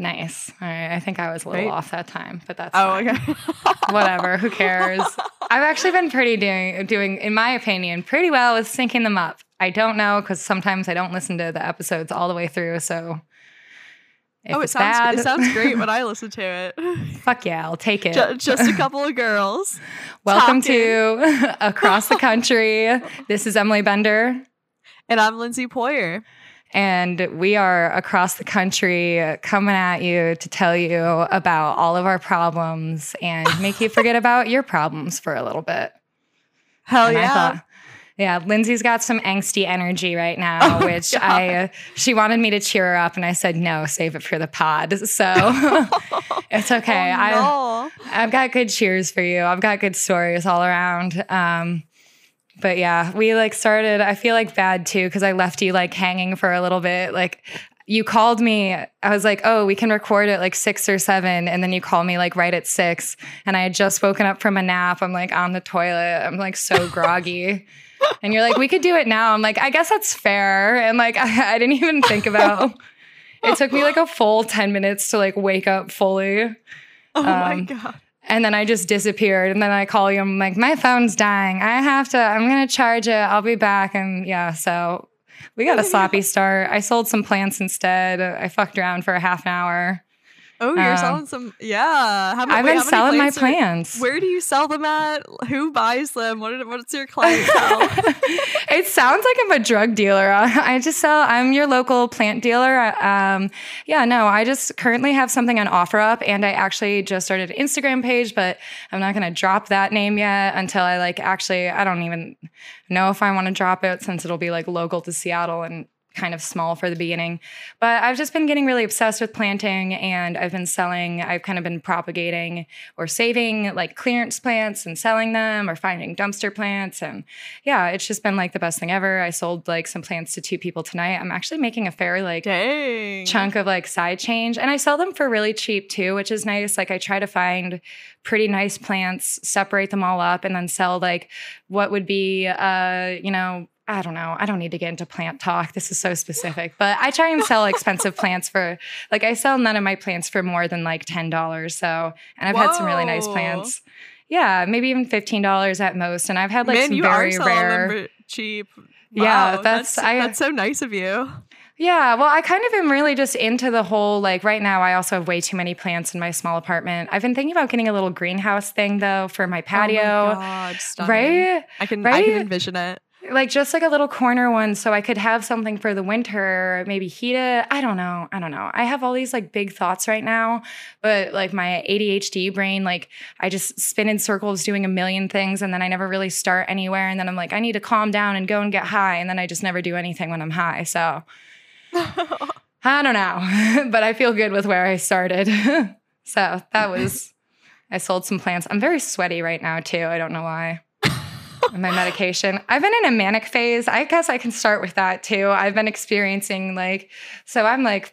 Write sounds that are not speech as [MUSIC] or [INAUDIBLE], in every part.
Nice. Right. I think I was a little Right. off that time, but that's Oh, fine. okay. [LAUGHS] [LAUGHS] Whatever. Who cares? I've actually been pretty doing doing, in my opinion, pretty well with syncing them up. I don't know because sometimes I don't listen to the episodes all the way through. So if oh, it it's sounds bad, it sounds great when I [LAUGHS] listen to it. fuck yeah, I'll take it. Ju- Just a couple of girls. Welcome talking. to Across the Country. This is Emily Bender. And I'm Lindsay Poyer. And we are across the country coming at you to tell you about all of our problems and make you forget [LAUGHS] about your problems for a little bit. Hell And I yeah. thought- yeah, Lindsay's got some angsty energy right now, Oh which God. I she wanted me to cheer her up, and I said no, save it for the pod. So [LAUGHS] it's okay. Oh, I no. I've got good cheers for you. I've got good stories all around. Um, but yeah, we like started. I feel like bad too because I left you like hanging for a little bit. Like you called me. I was like, oh, we can record at like six or seven, and then you call me like right at six, and I had just woken up from a nap. I'm like on the toilet. I'm like so [LAUGHS] groggy. And you're like, we could do it now. I'm like, I guess that's fair. And like, I, [LAUGHS] I didn't even think about. [LAUGHS] It took me like a full ten minutes to like wake up fully. Oh my um, god. And then I just disappeared. And then I call you. I'm like, my phone's dying. I have to, I'm going to charge it. I'll be back. And yeah, so we got a sloppy start. I sold some plants instead. I fucked around for a half an hour. Oh, you're um, selling some. Yeah. How, I've wait, been selling my plants are- Where do you sell them at? Who buys them? What what's your clientele? [LAUGHS] it sounds like I'm a drug dealer. [LAUGHS] I just sell, I'm your local plant dealer. Um, yeah, no, I just currently have something on OfferUp and I actually just started an Instagram page, but I'm not going to drop that name yet until I like actually, I don't even know if I want to drop it since it'll be like local to Seattle and kind of small for the beginning. But I've just been getting really obsessed with planting and I've been selling, I've kind of been propagating or saving like clearance plants and selling them or finding dumpster plants. And yeah, it's just been like the best thing ever. I sold like some plants to two people tonight. I'm actually making a fair like Dang. chunk of like side change and I sell them for really cheap too, which is nice. Like I try to find pretty nice plants, separate them all up and then sell like what would be uh, you know, I don't know. I don't need to get into plant talk. This is so specific, but I try and sell expensive plants for like I sell none of my plants for more than like $10. So, and I've had some really nice plants. Yeah, maybe even $15 at most and I've had like Man, some you very are rare cheap. Yeah, Wow, that's- I- that's so nice of you. Yeah, well, I kind of am really just into the whole like right now I also have way too many plants in my small apartment. I've been thinking about getting a little greenhouse thing though for my patio. Oh my God, stunning. right? I can I can envision it. Like just like a little corner one so I could have something for the winter, maybe heat it. I don't know. I don't know. I have all these like big thoughts right now, but like my ADHD brain like I just spin in circles doing a million things and then I never really start anywhere and then I'm like I need to calm down and go and get high and then I just never do anything when I'm high. So [LAUGHS] I don't know, [LAUGHS] but I feel good with where I started. [LAUGHS] so that was, I sold some plants. I'm very sweaty right now, too. I don't know why. [LAUGHS] My medication. I've been in a manic phase. I guess I can start with that too. I've been experiencing like, so I'm like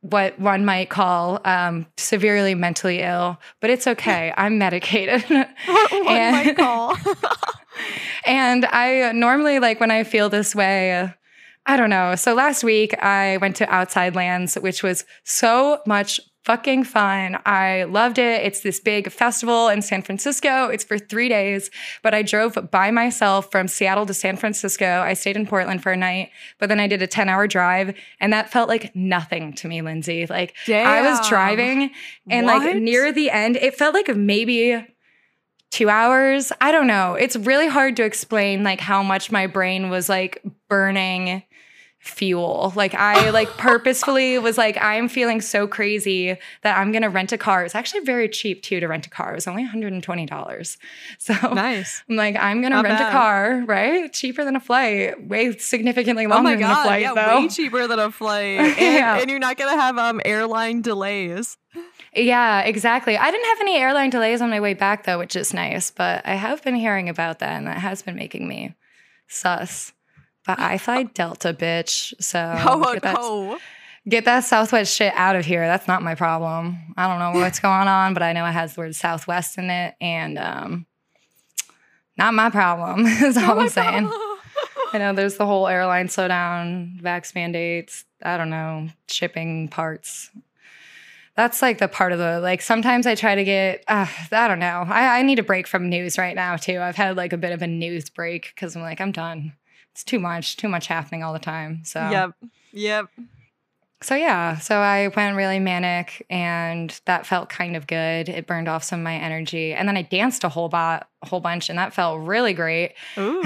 what one might call um, severely mentally ill, but it's okay. [LAUGHS] I'm medicated. what one And- might call. [LAUGHS] And I normally like when I feel this way, I don't know. So last week I went to Outside Lands, which was so much fucking fun. I loved it. It's this big festival in San Francisco. It's for three days, but I drove by myself from Seattle to San Francisco. I stayed in Portland for a night, but then I did a 10 hour drive and that felt like nothing to me, Lindsay. Like I was driving and like near the end, it felt like maybe two hours. I don't know. It's really hard to explain like how much my brain was like burning fuel. Like I like purposefully was like, I'm feeling so crazy that I'm gonna rent a car. It's actually very cheap too to rent a car. It was only $120. [LAUGHS] So nice. I'm like, I'm gonna Not rent bad. a car, right? Cheaper than a flight, way significantly Oh longer my than a flight yeah, though. way cheaper than a flight, [LAUGHS] and, Yeah. and you're not gonna have um airline delays. Yeah, exactly. I didn't have any airline delays on my way back though, which is nice, but I have been hearing about that and that has been making me sus. But I fly Delta, bitch. So [LAUGHS] Oh get, that, get that Southwest shit out of here. That's not my problem. I don't know what's going on, but I know it has the word Southwest in it, and um, not my problem. [LAUGHS] Is all Oh I'm saying. I know there's the whole airline slowdown, vax mandates. I don't know, shipping parts. that's like the part of the like sometimes I try to get uh, I don't know. I, I need a break from news right now too. I've had like a bit of a news break because I'm like, I'm done. It's too much, too much happening all the time. So Yep. Yep. so yeah, so I went really manic and that felt kind of good. It burned off some of my energy. And then I danced a whole bot a whole bunch and that felt really great. Ooh. [LAUGHS]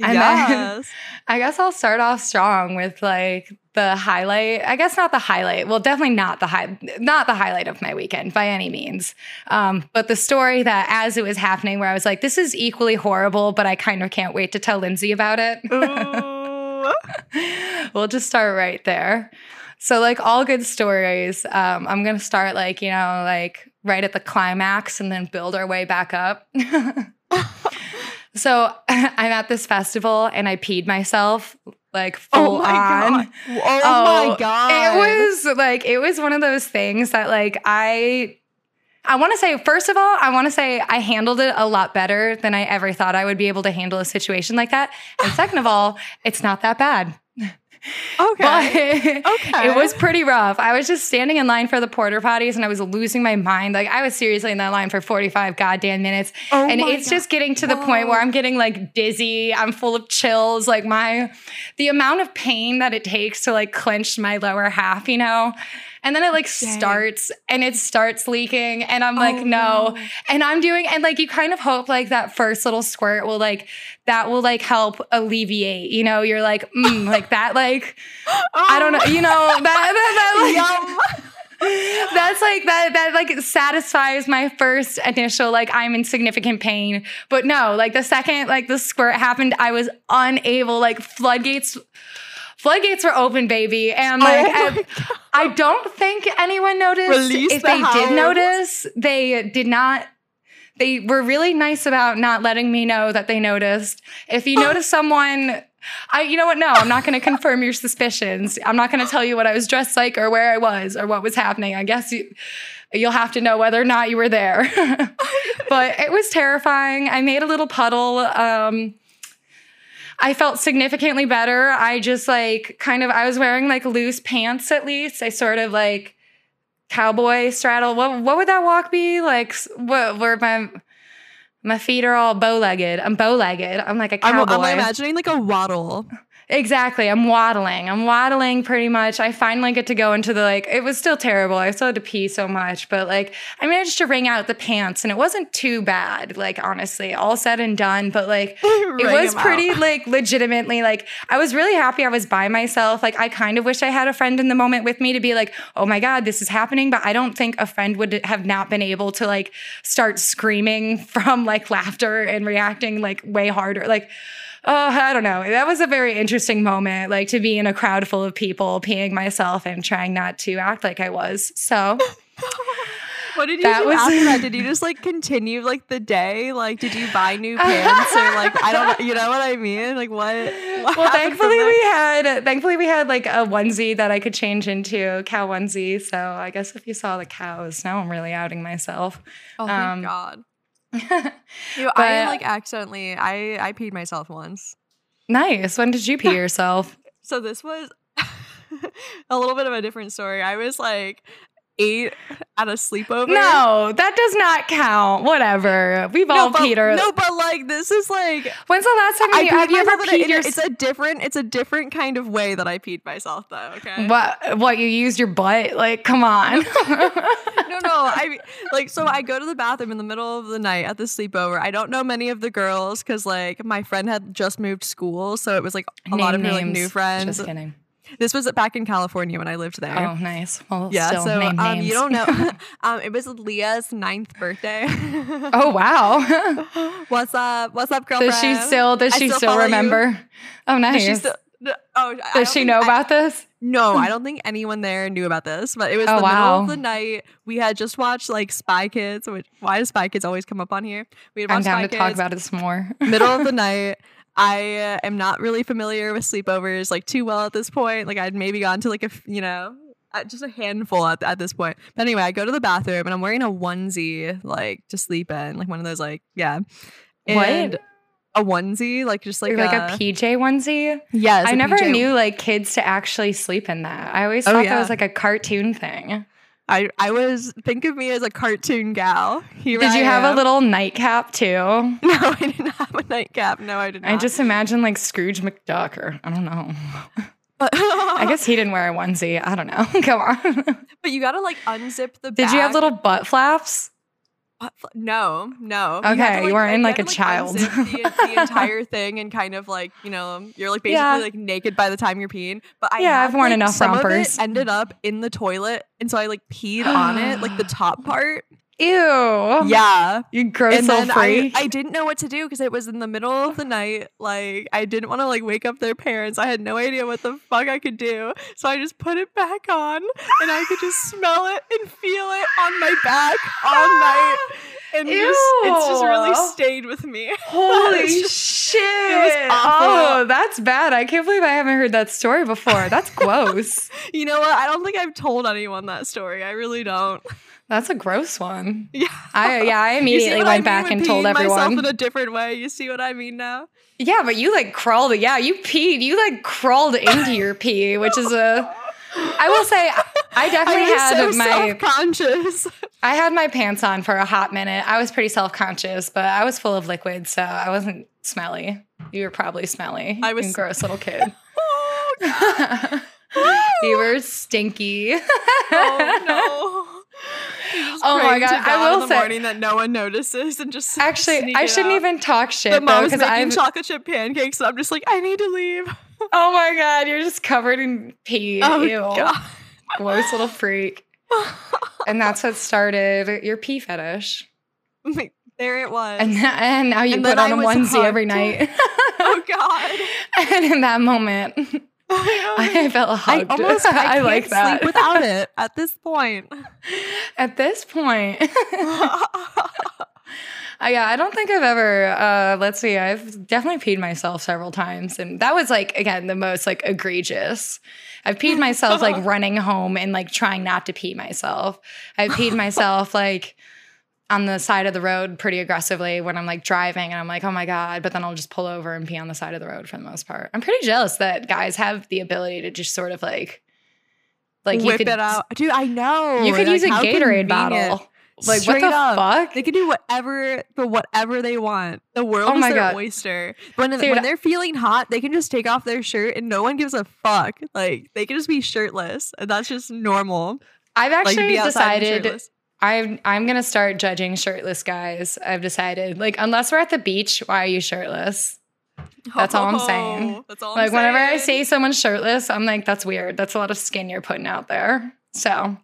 yes. [LAUGHS] I guess I'll start off strong with like the highlight. I guess not the highlight. Well, definitely not the high, not the highlight of my weekend by any means. Um, but the story that as it was happening, where I was like, "This is equally horrible," but I kind of can't wait to tell Lindsay about it. [LAUGHS] We'll just start right there. So, like all good stories, um, I'm gonna start like you know, like right at the climax, and then build our way back up. [LAUGHS] so [LAUGHS] I'm at this festival and I peed myself like oh full oh my on. god. Oh, oh my god. It was like it was one of those things that like I I want to say first of all, I want to say I handled it a lot better than I ever thought I would be able to handle a situation like that. And second of all, it's not that bad. Okay. [LAUGHS] But Okay. it was pretty rough. I was just standing in line for the porter potties and I was losing my mind. Like I was seriously in that line for 45 goddamn minutes. Oh and it's God. just getting to the point where I'm getting like dizzy. I'm full of chills. Like my the amount of pain that it takes to like clench my lower half, you know? And then it like Dang. starts and it starts leaking. And I'm like, Oh, no. no. And I'm doing, and like you kind of hope like that first little squirt will like, that will like help alleviate, you know? You're like, mm, [LAUGHS] like that, like, I don't know, you know, that, that, that like, [LAUGHS] [LAUGHS] that's like that that like satisfies my first initial like I'm in significant pain. But no, like the second like the squirt happened, I was unable, like floodgates floodgates were open, baby. And Oh like my I, I don't think anyone noticed. Release if the they did notice, they did not they were really nice about not letting me know that they noticed. If you [LAUGHS] notice someone, I you know what? No, I'm not going to confirm your suspicions. I'm not going to tell you what I was dressed like or where I was or what was happening. I guess you you'll have to know whether or not you were there. [LAUGHS] [LAUGHS] but it was terrifying. I made a little puddle. Um, I felt significantly better. I just like kind of I was wearing like loose pants at least. I sort of like cowboy straddle. What what would that walk be? Like what where my my feet are all bow legged. I'm bow legged. I'm like a I'm. I'm imagining like a waddle. Exactly. I'm waddling. I'm waddling pretty much. I finally get to go into the like, it was still terrible. I still had to pee so much, but like, I managed to wring out the pants and it wasn't too bad, like, honestly, all said and done. But like, [LAUGHS] it was 'em out. pretty, like, legitimately, like, I was really happy I was by myself. Like, I kind of wish I had a friend in the moment with me to be like, oh my God, this is happening. But I don't think a friend would have not been able to like start screaming [LAUGHS] from like laughter and reacting like way harder. Like, Oh, I don't know. That was a very interesting moment, like to be in a crowd full of people, peeing myself and trying not to act like I was. So, [LAUGHS] What did you That do was- after that? Did [LAUGHS] you just like continue like the day? Like, did you buy new [LAUGHS] pants or like I don't know, you know what I mean? Like what? what well, thankfully we had, thankfully we had like a onesie that I could change into, cow onesie. So I guess if you saw the cows, now I'm really outing myself. Oh um, God. [LAUGHS] You, I But- like accidentally I I peed myself once. nice. When did you pee yourself? [LAUGHS] So this was [LAUGHS] a little bit of a different story. I was like eight at a sleepover. no, that does not count. Whatever. We've all No, but, peed our. no, but like this is like When's the last time I you, have you ever peed your? It's a different, it's a different kind of way that I peed myself, though. Okay. what? What you used your butt? Like, come on. [LAUGHS] no, no. I mean, like, so I go to the bathroom in the middle of the night at the sleepover. I don't know many of the girls because, like, my friend had just moved school, so it was like a lot of Name her like new friends. Just kidding. This was back in California when I lived there. Oh, nice. Well, yeah, still, so um, you don't know. [LAUGHS] [LAUGHS] um, it was Leah's ninth birthday. oh [LAUGHS] wow. what's up? What's up, girlfriend? does she still? Does I she still still, follow you. remember? Oh, nice. Does she still? Oh, Does she know I- about this? No, I don't think anyone there knew about this, but it was Oh, the middle of the night. We had just watched like Spy Kids, which why does Spy Kids always come up on here? We had I'm down Spy to talk Kids, about this more. middle of the night. I uh, am not really familiar with sleepovers like too well at this point. Like I'd maybe gone to like a you know uh, just a handful at, at this point. But anyway, I go to the bathroom and I'm wearing a onesie like to sleep in, like one of those like yeah. And What? a onesie, like just like like a, a PJ onesie. Yes, I never PJ. knew like kids to actually sleep in that. I always Oh, thought that was like a cartoon thing. I I was think of me as a cartoon gal. Here Did I you have a little nightcap too? [LAUGHS] No, I didn't have a nightcap. No, I did not. I just imagine like Scrooge McDuck or I don't know. But, [LAUGHS] I guess he didn't wear a onesie. I don't know. [LAUGHS] Come on. but you gotta like unzip the. Did you have little butt flaps? Uh, Fl- No, no. Okay, to, you weren't had like to, a child. The, [LAUGHS] the entire thing and kind of like you know you're like basically Yeah. like naked by the time you're peeing. But I Yeah, had, I've worn like, enough some of it rompers. ended up in the toilet, and so I like peed on it, like the [GASPS] top part. Ew. Yeah. You gross and then I. I didn't know what to do because it was in the middle of the night. Like I didn't want to like wake up their parents. I had no idea what the fuck I could do. So I just put it back on and I could just smell it and feel it on my back all night. [GASPS] And just, it's just really stayed with me. [LAUGHS] Holy just- shit. awful. Oh, that's bad. I can't believe I haven't heard that story before. That's [LAUGHS] gross. You know what? I don't think I've told anyone that story. I really don't. [LAUGHS] that's a gross one. [LAUGHS] Yeah. I yeah, I [LAUGHS] immediately I went mean back and told everyone. in a different way. You see what I mean now? Yeah, but you like crawled. Yeah, you peed. You like crawled into your [LAUGHS] pee, which is a. I will say, I definitely I had so my. self-conscious. I had my pants on for a hot minute. I was pretty self conscious, but I was full of liquid, so I wasn't smelly. You were probably smelly. I was- gross little kid. oh, you were stinky. oh no. Oh my praying to God, I will in the say- morning that no one notices and just [LAUGHS] Actually, I shouldn't out. even talk shit The though, mom's because making I'm. chocolate chip pancakes, and I'm just like, I need to leave. [LAUGHS] oh my god, you're just covered in pee. Oh Ew, god. gross little freak. [LAUGHS] And that's what started your pee fetish. there it was. And, and now you And put on I a onesie every night. oh god. and in that moment, I [LAUGHS] felt I hugged. almost I, [LAUGHS] I can't like that. sleep without [LAUGHS] it at this point. At this point, Uh, yeah, I don't think I've ever. Uh, let's see, I've definitely peed myself several times, and that was like again the most like egregious. I've peed myself like running home and like trying not to pee myself. I've peed myself like on the side of the road pretty aggressively when I'm like driving and I'm like, oh my God, but then I'll just pull over and pee on the side of the road for the most part. I'm pretty jealous that guys have the ability to just sort of like, like you Whip could, it out, dude. I know. You could like, use a Gatorade convenient. bottle. Like Straight what the up. fuck? They can do whatever, but whatever they want. The world Oh is my their God. oyster. When Dude, when they're feeling hot, they can just take off their shirt and no one gives a fuck. Like they can just be shirtless, and that's just normal. I've actually be outside and decided shirtless. I'm I'm gonna start judging shirtless guys. I've decided like unless we're at the beach, why are you shirtless? That's all I'm saying. Oh, That's all. like I'm whenever I see someone shirtless, I'm like that's weird. That's a lot of skin you're putting out there. So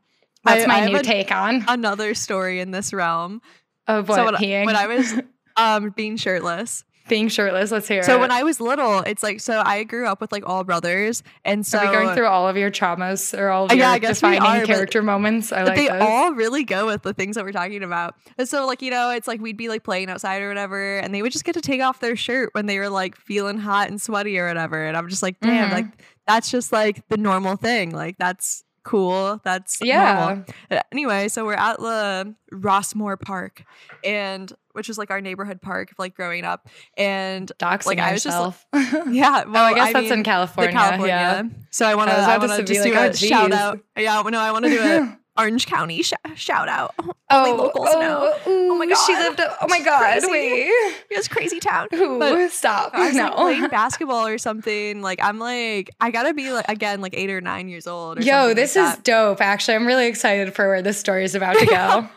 that's I- my I new a- take on another story in this realm. of what so when, peeing. when I was [LAUGHS] um being shirtless. Being shirtless, let's hear So it. So when I was little, it's like so I grew up with like all brothers, and so are we going through all of your traumas or all of Uh, your yeah, I guess defining are, character moments? I But like they this. all really go with the things that we're talking about. And so, like, you know, it's like we'd be like playing outside or whatever, and they would just get to take off their shirt when they were like feeling hot and sweaty or whatever. And I'm just like, damn, Mhm. like that's just like the normal thing. Like, that's cool. That's yeah. normal. Anyway, so we're at the Rossmoor Park, and which was like our neighborhood park, like growing up. And Doxing Like, I was just yourself. yeah, [LAUGHS] oh, well, I guess that's mean, in California. California. Yeah. So I want to. I I, want to just like, do oh, a shout out. Yeah, no, I want to do a [LAUGHS] Orange County sh- shout out. [LAUGHS] Oh, Only locals know. oh my god, She lived. Oh my oh [LAUGHS] god! crazy. Wait, It's crazy town. who? But Stop! I was no. like playing [LAUGHS] basketball or something. Like I'm like I gotta be like again like eight or nine years old. Or Yo, this like is that. dope. Actually, I'm really excited for where this story is about to go.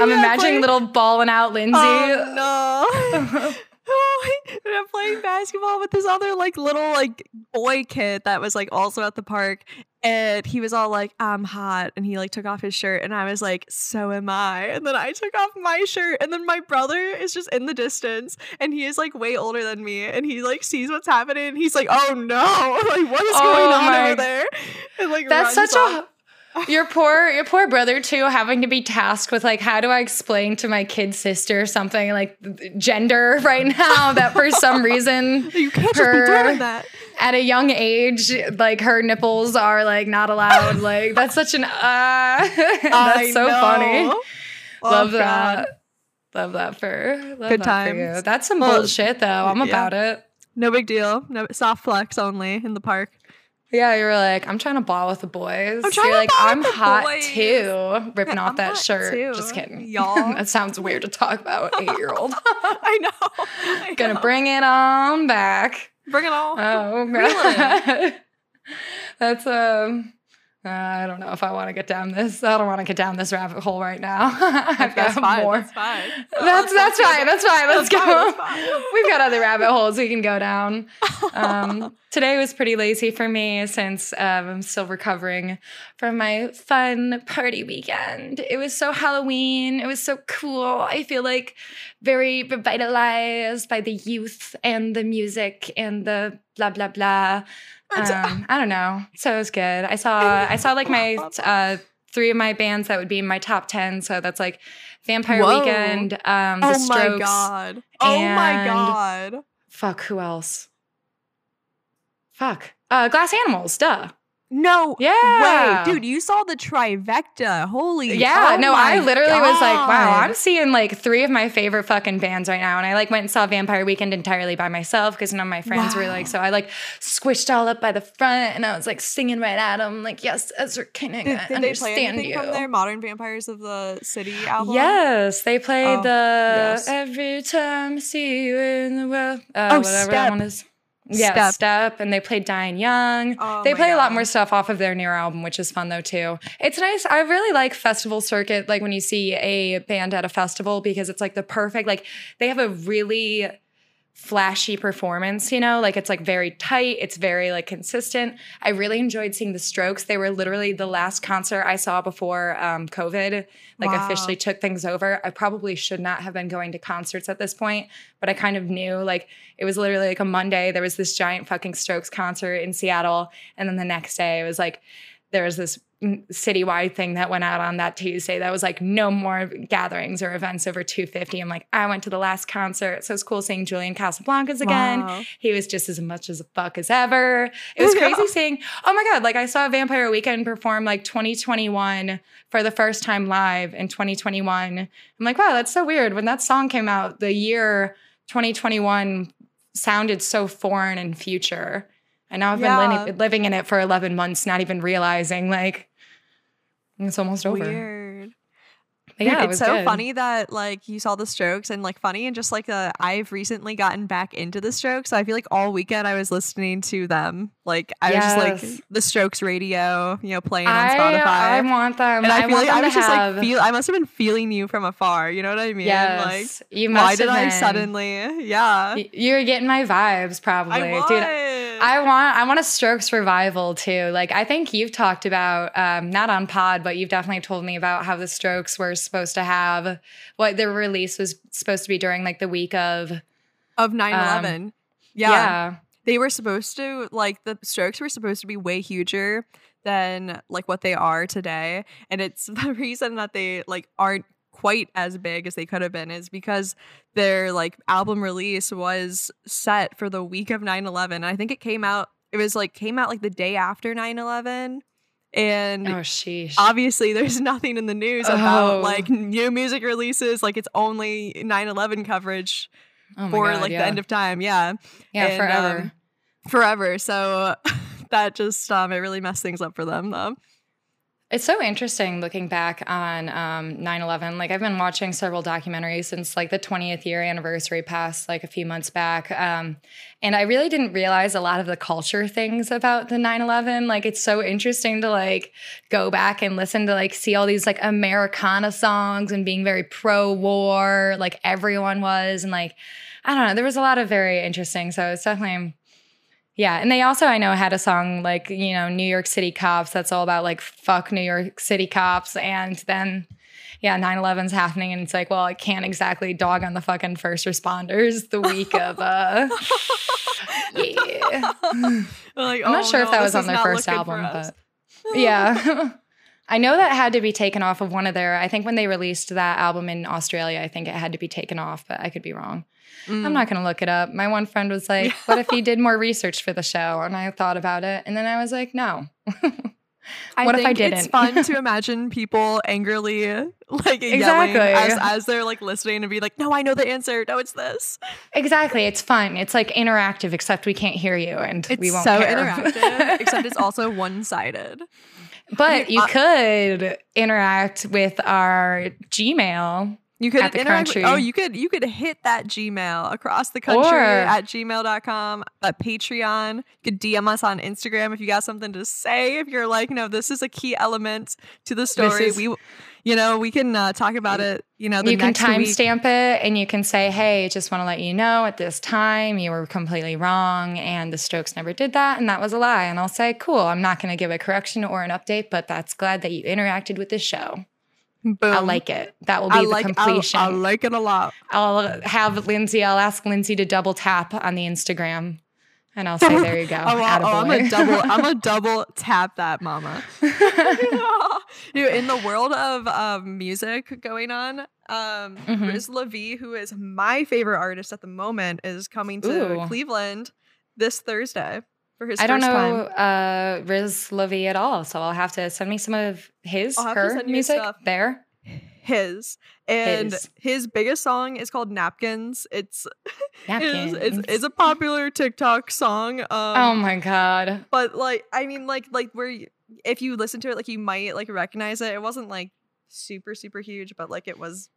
I'm Yeah, imagining little balling out Lindsay. Oh no. [LAUGHS] And I'm playing basketball with this other like little like boy kid that was like also at the park and he was all like I'm hot and he like took off his shirt and I was like so am I and then I took off my shirt and then my brother is just in the distance and he is like way older than me and he like sees what's happening and he's like oh no [LAUGHS] like what is Oh going on over there and like That's such off. a your poor your poor brother too having to be tasked with like how do I explain to my kid sister something like gender right now that for some reason [LAUGHS] you can't just be her- that at a young age like her nipples are like not allowed like that's such an uh [LAUGHS] that's so funny. Oh, love God. that Love that for love Good that for you. times. That's some Well, bullshit though. I'm yeah. about it. No big deal. No soft flex only in the park. Yeah, you were like, I'm trying to ball with the boys. I'm trying You're to like, ball I'm the hot boys." too. Ripping off I'm that hot shirt. too, Just kidding. [LAUGHS] y'all. that sounds weird to talk about [LAUGHS] eight year old. I know. I [LAUGHS] Gonna know. bring it on back. bring it all. Oh, Really? That's um. Uh, I don't know if I want to get down this. I don't want to get down this rabbit hole right now. [LAUGHS] I've that's got fine. more. That's fine. That's that's fine. That's fine. Let's That's fine, go. fine. We've got other rabbit holes we can go down. [LAUGHS] Um, today was pretty lazy for me since um, I'm still recovering from my fun party weekend. It was so Halloween. It was so cool. I feel like very revitalized by the youth and the music and the blah blah blah. Um, I don't know. So it was good. I saw I saw like my uh, three of my bands that would be in my top ten. So that's like Vampire Whoa. Weekend, um, The oh Strokes. Oh my god. Oh my god. Fuck, who else? Fuck. Uh, Glass Animals, duh. No. Yeah. Wait, dude, you saw the trifecta. Holy. Yeah, oh no, I literally was like, wow, I'm seeing like three of my favorite fucking bands right now. And I like went and saw Vampire Weekend entirely by myself because none of my friends were like, so I like squished all up by the front and I was like singing right at them, like, yes, Ezra Koenig, Did, I did they play understand anything you. from their Modern Vampires of the City album? Yes, they played Oh, the yes. Every Time I See You in the World. Uh, Oh, whatever that Step. one is. Yeah, Step. Step. And they played Diane Young. Oh they play a lot more stuff off of their new album, which is fun though too. It's nice. I really like festival circuit, like when you see a band at a festival because it's like the perfect, like they have a really flashy performance, you know, like it's like very tight, it's very like consistent. I really enjoyed seeing the Strokes. They were literally the last concert I saw before um, COVID like Wow. officially took things over. I probably should not have been going to concerts at this point, but I kind of knew like it was literally like a Monday. There was this giant fucking Strokes concert in Seattle, and then the next day it was like there was this citywide thing that went out on that Tuesday that was like no more gatherings or events over 250. I'm like, I went to the last concert. So it's cool seeing Julian Casablancas again. Wow. He was just as much as a fuck as ever. It was [LAUGHS] crazy Yeah. seeing, oh my God, like I saw Vampire Weekend perform like 2021 for the first time live in 2021. I'm like, wow, that's so weird. When that song came out, the year 2021 sounded so foreign and future. And now I've been li- living in it for 11 months, not even realizing like it's almost over. Weird. But yeah, Dude, it it's so good. funny that like you saw the strokes and like funny and just like uh, I've recently gotten back into the strokes. So I feel like all weekend I was listening to them. Like I was just like the strokes radio, you know, playing on I, Spotify. I want them. and I, feel like I was just have, like feel I must have been feeling you from afar. You know what I mean? yes, Like you must why did have I been. suddenly? Yeah. Y- You're getting my vibes, probably, I dude. I want I want a Strokes revival too. Like I think you've talked about um, not on pod, but you've definitely told me about how the Strokes were supposed to have what their release was supposed to be during like the week of of 9-11. Um, yeah. yeah. They were supposed to like the strokes were supposed to be way huger than like what they are today. And it's [LAUGHS] the reason that they like aren't quite as big as they could have been is because their like album release was set for the week of 9-11. I think it came out it was like came out like the day after 9-11. And Oh sheesh. obviously there's [LAUGHS] nothing in the news about Oh. like new music releases. Like it's only 9-11 coverage oh for God, like yeah. the end of time. Yeah yeah and, forever. um, forever. So [LAUGHS] that just um it really messed things up for them though. It's so interesting looking back on um, 9/11. Like I've been watching several documentaries since like the 20th year anniversary passed like a few months back, um, and I really didn't realize a lot of the culture things about the 9/11. Like it's so interesting to like go back and listen to like see all these like Americana songs and being very pro-war, like everyone was, and like I don't know, there was a lot of very interesting. So it's definitely yeah, and they also I know had a song like you know New York City cops that's all about like fuck New York City cops, and then yeah 9/11's happening, and it's like well I can't exactly dog on the fucking first responders the week of uh [LAUGHS] yeah like, I'm not "Oh, sure if that was on their first album, but [LAUGHS] yeah. [LAUGHS] I know that had to be taken off of one of their. I think when they released that album in Australia, I think it had to be taken off, but I could be wrong. Mm. I'm not going to look it up. My one friend was like, [LAUGHS] What if he did more research for the show? And I thought about it. And then I was like, No. [LAUGHS] I What if I think It's didn't? It's fun to [LAUGHS] imagine people angrily like yelling Exactly. as, as they're like listening and be like, "No, I know the answer. No, it's this." Exactly. It's fun. It's like interactive, except we can't hear you and It's we won't so care. interactive, except it's also one-sided. but you Uh, could interact with our Gmail. You could At interact. with- oh, you could you could hit that Gmail across the country Or- at gmail.com, at Patreon. You could DM us on Instagram if you got something to say. If you're like, no, this is a key element to the story. is- we, you know, we can uh, talk about it. You know, the you can timestamp it and you can say, hey, just want to let you know at this time you were completely wrong and the Strokes never did that and that was a lie. And I'll say, cool, I'm not going to give a correction or an update, but that's glad that you interacted with the show. Boom. I like it. That will be I the like. I, completion. I like it a lot. I'll have Lindsay, I'll ask Lindsay to double tap on the Instagram and I'll say, there you go. [LAUGHS] Oh, oh, oh, I'm a attaboy." double. I'm a [LAUGHS] double tap that, mama. [LAUGHS] Dude, in the world of um, music going on, um, Mhm. Riz La Vie, who is my favorite artist at the moment, is coming to Ooh. Cleveland this Thursday for his I don't know time. uh, Riz La Vie at all, so I'll have to send me some of his, I'll her music stuff. there. His and His. his. biggest song is called Napkins. It's [LAUGHS] Napkins. it's, it's, it's a popular TikTok song. Um, oh my god. but like I mean like like where you, if you listen to it like you might like recognize it. It wasn't like super super huge, but like it was.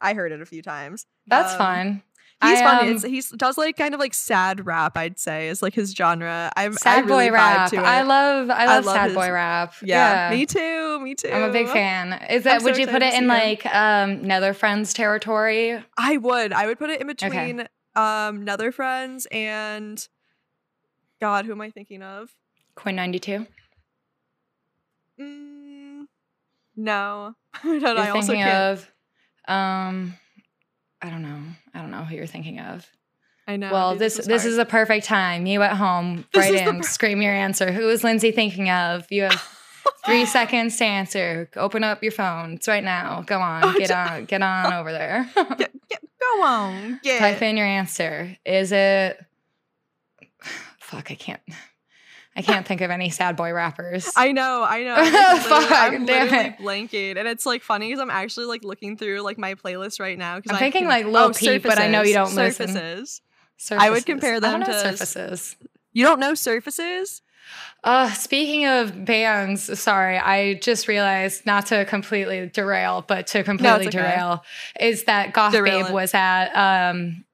I heard it a few times. That's Um, fun. He's I, funny. um, he's does like kind of like sad rap. I'd say is like his genre. I'm Sad I boy rap. To it. I love I love, love sad his- boy rap. Yeah, me too. Me too. I'm a big fan. Is I'm that so would you put it in see like um Nether Friends territory? I would. I would put it in Okay. between um Nether Friends and God. Who am I thinking of? Quinn XCII? Mm, no, [LAUGHS] but I also can't. of um I don't know. I don't know who you're thinking of. I know. well, dude, this was this is a perfect time. You at home, [LAUGHS] This write in, per- scream your answer. Who is Lindsay thinking of? You have [LAUGHS] three seconds to answer. Open up your phone. It's right now. Go on. Oh, Get [LAUGHS] on. Get on over there. Get- get- go on. Yeah. Type in your answer. Is it? [SIGHS] Fuck, I can't. I can't think of any sad boy rappers. [LAUGHS] I know, I know. [LAUGHS] I'm, Fuck, I'm damn it. blanking, and it's like funny because I'm actually like looking through like my playlist right now. I'm thinking, like, Lil Peep, but I know you don't listen. surfaces. Surfaces. I would compare I them to- surfaces. You don't know surfaces? Uh, speaking of bands, sorry, I just realized not to completely derail, but to completely okay. derail is that Goth Derail Babe was at um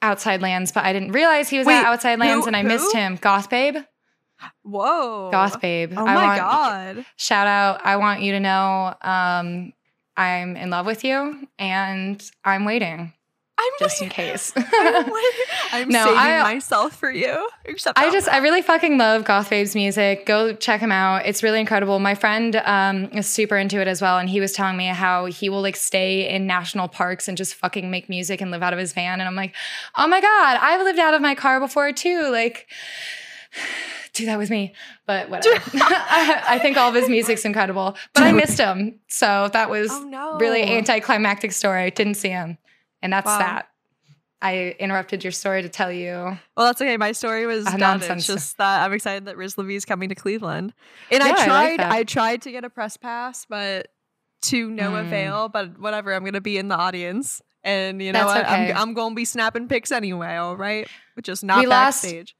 Outside Lands, but I didn't realize he was Wait, at Outside Lands who- and I missed him. Goth Babe, Whoa. Goth Babe. Oh I my want, god. Shout out! I want you to know, um, I'm in love with you, and I'm waiting I'm just in case. [LAUGHS] I'm, [LAUGHS] I'm No, saving I- myself for you. Except I just. I really fucking love Goth Babe's music. Go check him out. It's really incredible. My friend um, is super into it as well. And he was telling me how he will like stay in national parks and just fucking make music and live out of his van. And I'm like, oh my God, I've lived out of my car before too. Like, do that with me. But whatever. [LAUGHS] [LAUGHS] I, think all of his music's incredible. But I missed him. So that was Oh no. really anticlimactic story. Didn't see him. And that's Wow. that. I interrupted your story to tell you. Well, that's okay. My story was done. nonsense. It's just that I'm excited that Riz La Vie is coming to Cleveland. And Yeah, I I like tried. I, tried to get a press pass, but to no Mm. avail. But whatever, I'm gonna be in the audience, and you know That's what? okay. I'm I'm gonna be snapping pics anyway. All right, but just not We lost- backstage.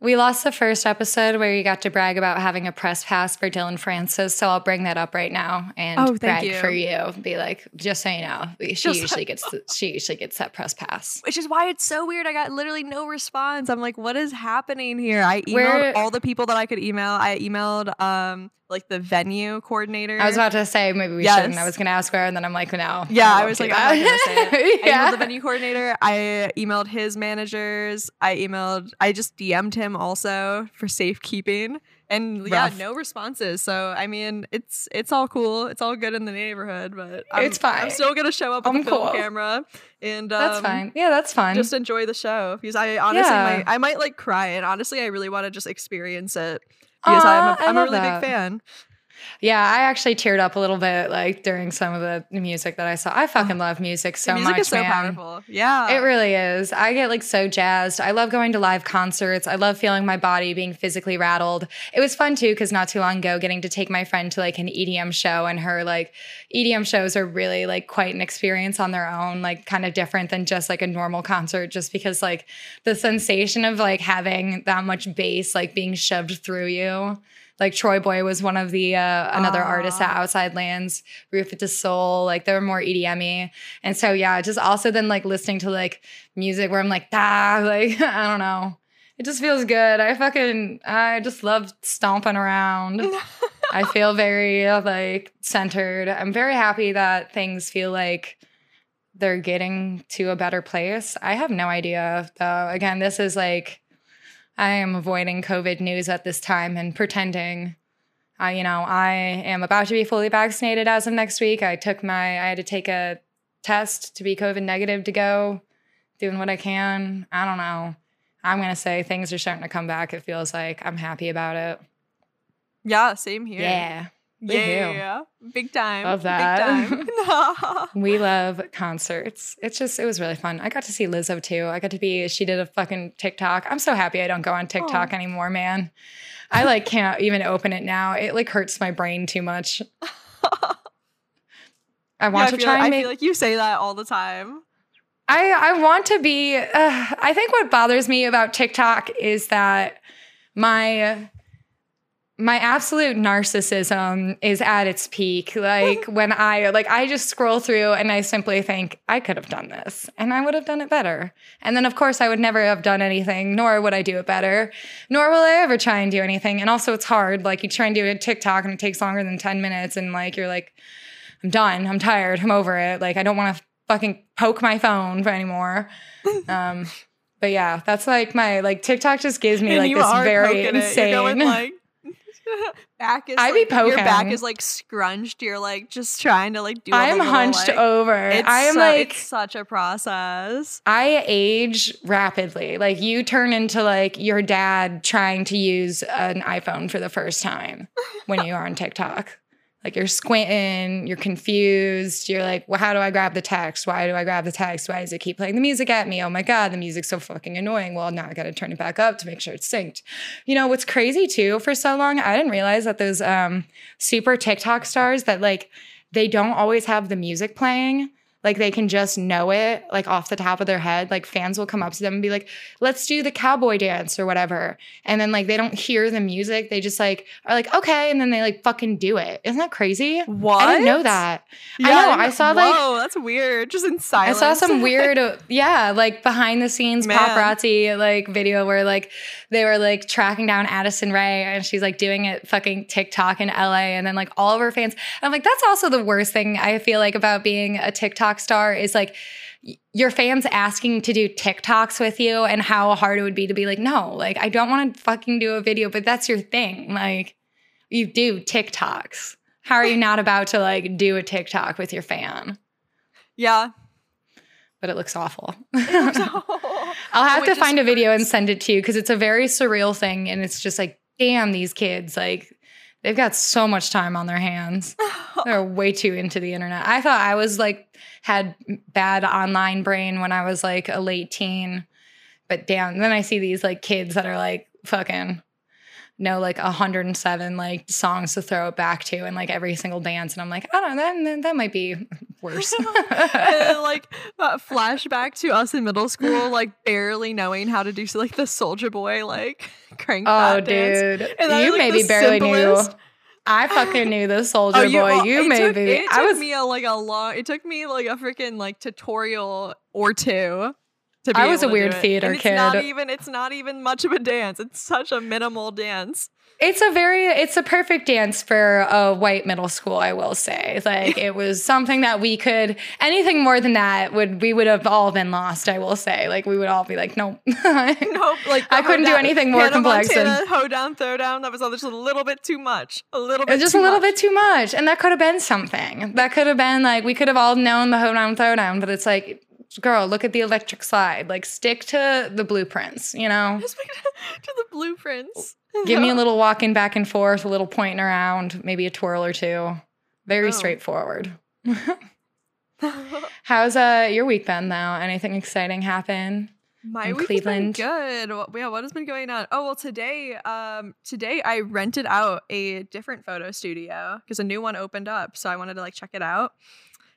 We lost the first episode where you got to brag about having a press pass for Dillon Francis, so I'll bring that up right now and Oh, thank brag you. for you. Be like, just so you know, she Just- usually gets the, she usually gets that press pass. Which is why it's so weird. I got literally no response. I'm like, what is happening here? I emailed Where- all the people that I could email. I emailed um like the venue coordinator. I was about to say maybe we Yes. shouldn't. I was going to ask where, and then I'm like, no. Yeah, I won't was like, I'm not gonna say that. [LAUGHS] I emailed yeah. the venue coordinator. I emailed his managers. I emailed. I just DM'd him also for safekeeping, and yeah, no responses. So I mean, it's it's all cool. It's all good in the neighborhood, but I'm, It's fine. I'm still gonna show up with I'm a cool. camera, and um, that's fine. Yeah, that's fine. Just enjoy the show because I honestly Yeah. might I might like cry, and honestly, I really want to just experience it because I'm Aw, a, ah, I'm a really that. big fan. Yeah, I actually teared up a little bit like during some of the music that I saw. I fucking love music so the music much, is so man. powerful. Yeah. It really is. I get like so jazzed. I love going to live concerts. I love feeling my body being physically rattled. It was fun too because not too long ago, getting to take my friend to like an EDM show, and her like EDM shows are really like quite an experience on their own, like kind of different than just like a normal concert, just because like the sensation of like having that much bass like being shoved through you. Like TroyBoi was one of the uh, another artist at. Outside Lands, Rufus Du Sol, like they were more EDM-y. And so yeah, just also then like listening to like music where I'm like, ah, [LAUGHS] like I don't know. It just feels good. I fucking I just love stomping around. [LAUGHS] I feel very like centered. I'm very happy that things feel like they're getting to a better place. I have no idea though. Again, this is like I am avoiding COVID news at this time and pretending I, you know, I am about to be fully vaccinated as of next week. I took my, I had to take a test to be COVID negative to go, doing what I can. I don't know. I'm going to say things are starting to come back. It feels like I'm happy about it. yeah, same here. Yeah. Yeah, yeah, Big time. Love that. Big time. [LAUGHS] [LAUGHS] We love concerts. It's just, it was really fun. I got to see Lizzo too. I got to be, she did a fucking TikTok. I'm so happy I don't go on TikTok anymore, man. I like can't even open it now. It like hurts my brain too much. [LAUGHS] I want Yeah, to try like, and I feel like you say that all the time. I I want to be. Uh, I think what bothers me about TikTok is that my my absolute narcissism is at its peak. Like [LAUGHS] when I like I just scroll through and I simply think I could have done this and I would have done it better. And then of course I would never have done anything, nor would I do it better, nor will I ever try and do anything. And also it's hard. Like you try and do a TikTok and it takes longer than 10 minutes and like you're like I'm done. I'm tired. I'm over it. Like I don't want to fucking poke my phone for anymore. [LAUGHS] Um, but yeah, that's like my like TikTok just gives me And like this very insane. Like [LAUGHS] back is I be like, your back is like scrunched. You're like just trying to like do. I'm little, hunched like- over. It's I am so- like it's such a process. I age rapidly. Like you turn into like your dad trying to use an iPhone for the first time when you are on TikTok. Like you're squinting, you're confused. You're like, well, how do I grab the text? Why do I grab the text? Why does it keep playing the music at me? Oh my God, the music's so fucking annoying. Well, now I got to turn it back up to make sure it's synced. You know, what's crazy too, for so long, I didn't realize that those um, super TikTok stars that like, they don't always have the music playing. Like they can just know it like off the top of their head. Like fans will come up to them and be like, let's do the cowboy dance or whatever. And then like they don't hear the music. They just like are like, okay. And then they like fucking do it. Isn't that crazy? What? I didn't know that. Yeah, I know. I saw, like- Whoa, that's weird. Just in silence. I saw some [LAUGHS] weird, yeah, like behind the scenes Man. paparazzi like video where like they were like tracking down Addison Rae and she's like doing it fucking TikTok in LA and then like all of her fans. I'm like, that's also the worst thing I feel like about being a TikTok star is like your fans asking to do TikToks with you and how hard it would be to be like, no, like I don't want to fucking do a video, but that's your thing. Like you do TikToks. How are you not about to like do a TikTok with your fan? Yeah. But it looks awful. I'll [LAUGHS] I'll have to find a video and send it to you because it's a very surreal thing. And it's just like, damn, these kids, like, they've got so much time on their hands. [LAUGHS] They're way too into the internet. I thought I was like, had bad online brain when I was like a late teen. But damn, then I see these like kids that are like fucking know like 107 like songs to throw it back to and like every single dance. And I'm like, I don't know, that, that might be worse. [LAUGHS] and then, like uh, flashback to us in middle school, like barely knowing how to do like the Soldier Boy like [LAUGHS] crank Oh, that dance. dude. And that you like, maybe barely simplest- knew. I fucking knew the oh, soldier Oh, boy. well, you maybe. Took, it I took was. me a, like a long. It took me like a freaking like tutorial or two. To be I was a weird theater And it's Not even. It's not even much of a dance. It's such a minimal dance. It's a very. It's a perfect dance for a white middle school. I will say, like it was something that we could. Anything more than that would we would have all been lost. I will say, like we would all be like, nope. [LAUGHS] Nope. Like I couldn't do anything more Hannah complex than- Montana, hoe down, throw down. That was all just a little bit too much. A little bit. Just a little much. bit too much, and that could have been something. That could have been like we could have all known the hoedown throwdown, but it's like, girl, look at the electric slide. Like stick to the blueprints, you know. [LAUGHS] To the blueprints. Give me a [LAUGHS] little walking back and forth, a little pointing around, maybe a twirl or two. Very Oh. straightforward. [LAUGHS] How's uh your week been though? Anything exciting happen? My week Cleveland. has been good. What, yeah, what has been going on? Oh well, today, um, today I rented out a different photo studio because a new one opened up, so I wanted to like check it out.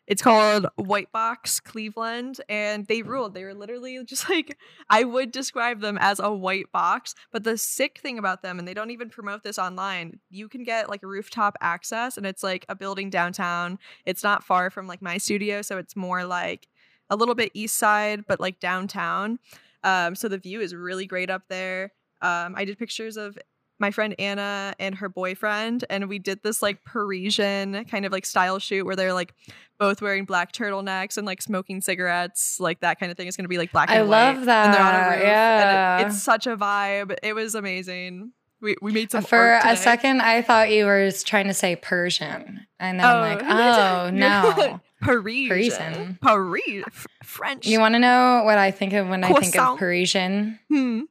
It's called White Box Cleveland, and they ruled. They were literally [LAUGHS] just like I would describe them as a white box. But the sick thing about them, and they don't even promote this online, you can get like rooftop access, and it's like a building downtown. It's not far from like my studio, so it's more like a little bit east side, but like downtown. Um, so the view is really great up there. Um, I did pictures of my friend Anna and her boyfriend, and we did this like Parisian kind of like style shoot where they're like both wearing black turtlenecks and like smoking cigarettes, like that kind of thing. It's gonna be like black and I white. love And they're on a that. roof, and Yeah. it- it's such a vibe. It was amazing. We we made some For a second, I thought you were trying to say Persian, and then I'm like, [LAUGHS] oh no. [LAUGHS] Parisian, Parisian. Paris, French. You want to know what I think of when I think of Parisian? Hmm.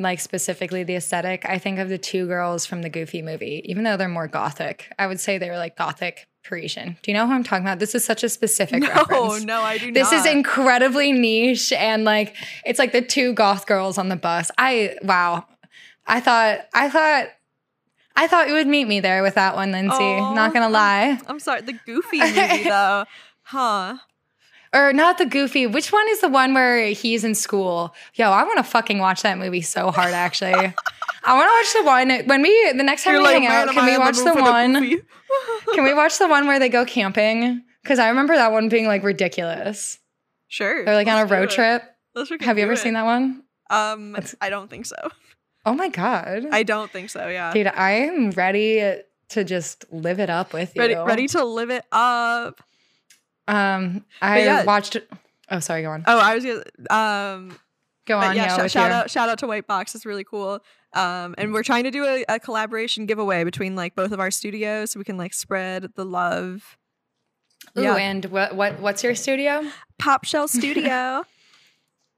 Like specifically the aesthetic, I think of the two girls from the Goofy movie. Even though they're more gothic, I would say they were like gothic Parisian. Do you know who I'm talking about? This is such a specific [LAUGHS] No, reference. no, I do This not. is incredibly niche and like it's like the two goth girls on the bus. I wow. I thought I thought I thought you would meet me there with that one, Lindsay. Aw. Not gonna lie. I'm sorry, the Goofy movie though, [LAUGHS] huh? Or not the goofy. Which one is the one where he's in school? Yo, I want to fucking watch that movie so hard. Actually, I want to watch the one when we the next time You're we like, hang out. Can I we the watch the one? Goofy?" [LAUGHS] Can we watch the one where they go camping? Because I remember that one being like ridiculous. Sure. They're like on a road trip. Have you ever it. seen that one? Um, Let's- I don't think so. Oh my god, I don't think so. Yeah. dude, I am ready to just live it up with you. Ready, ready to live it up. Um, I yeah. watched. Oh, sorry. Go on. Oh, I was gonna. Um, Go on. yeah, Yeah, sh- shout you. out, shout out to White Box. It's really cool. Um, and we're trying to do a, a collaboration giveaway between like both of our studios, so we can like spread the love. Ooh, yeah. and what what what's your studio Pop Shell Studio [LAUGHS]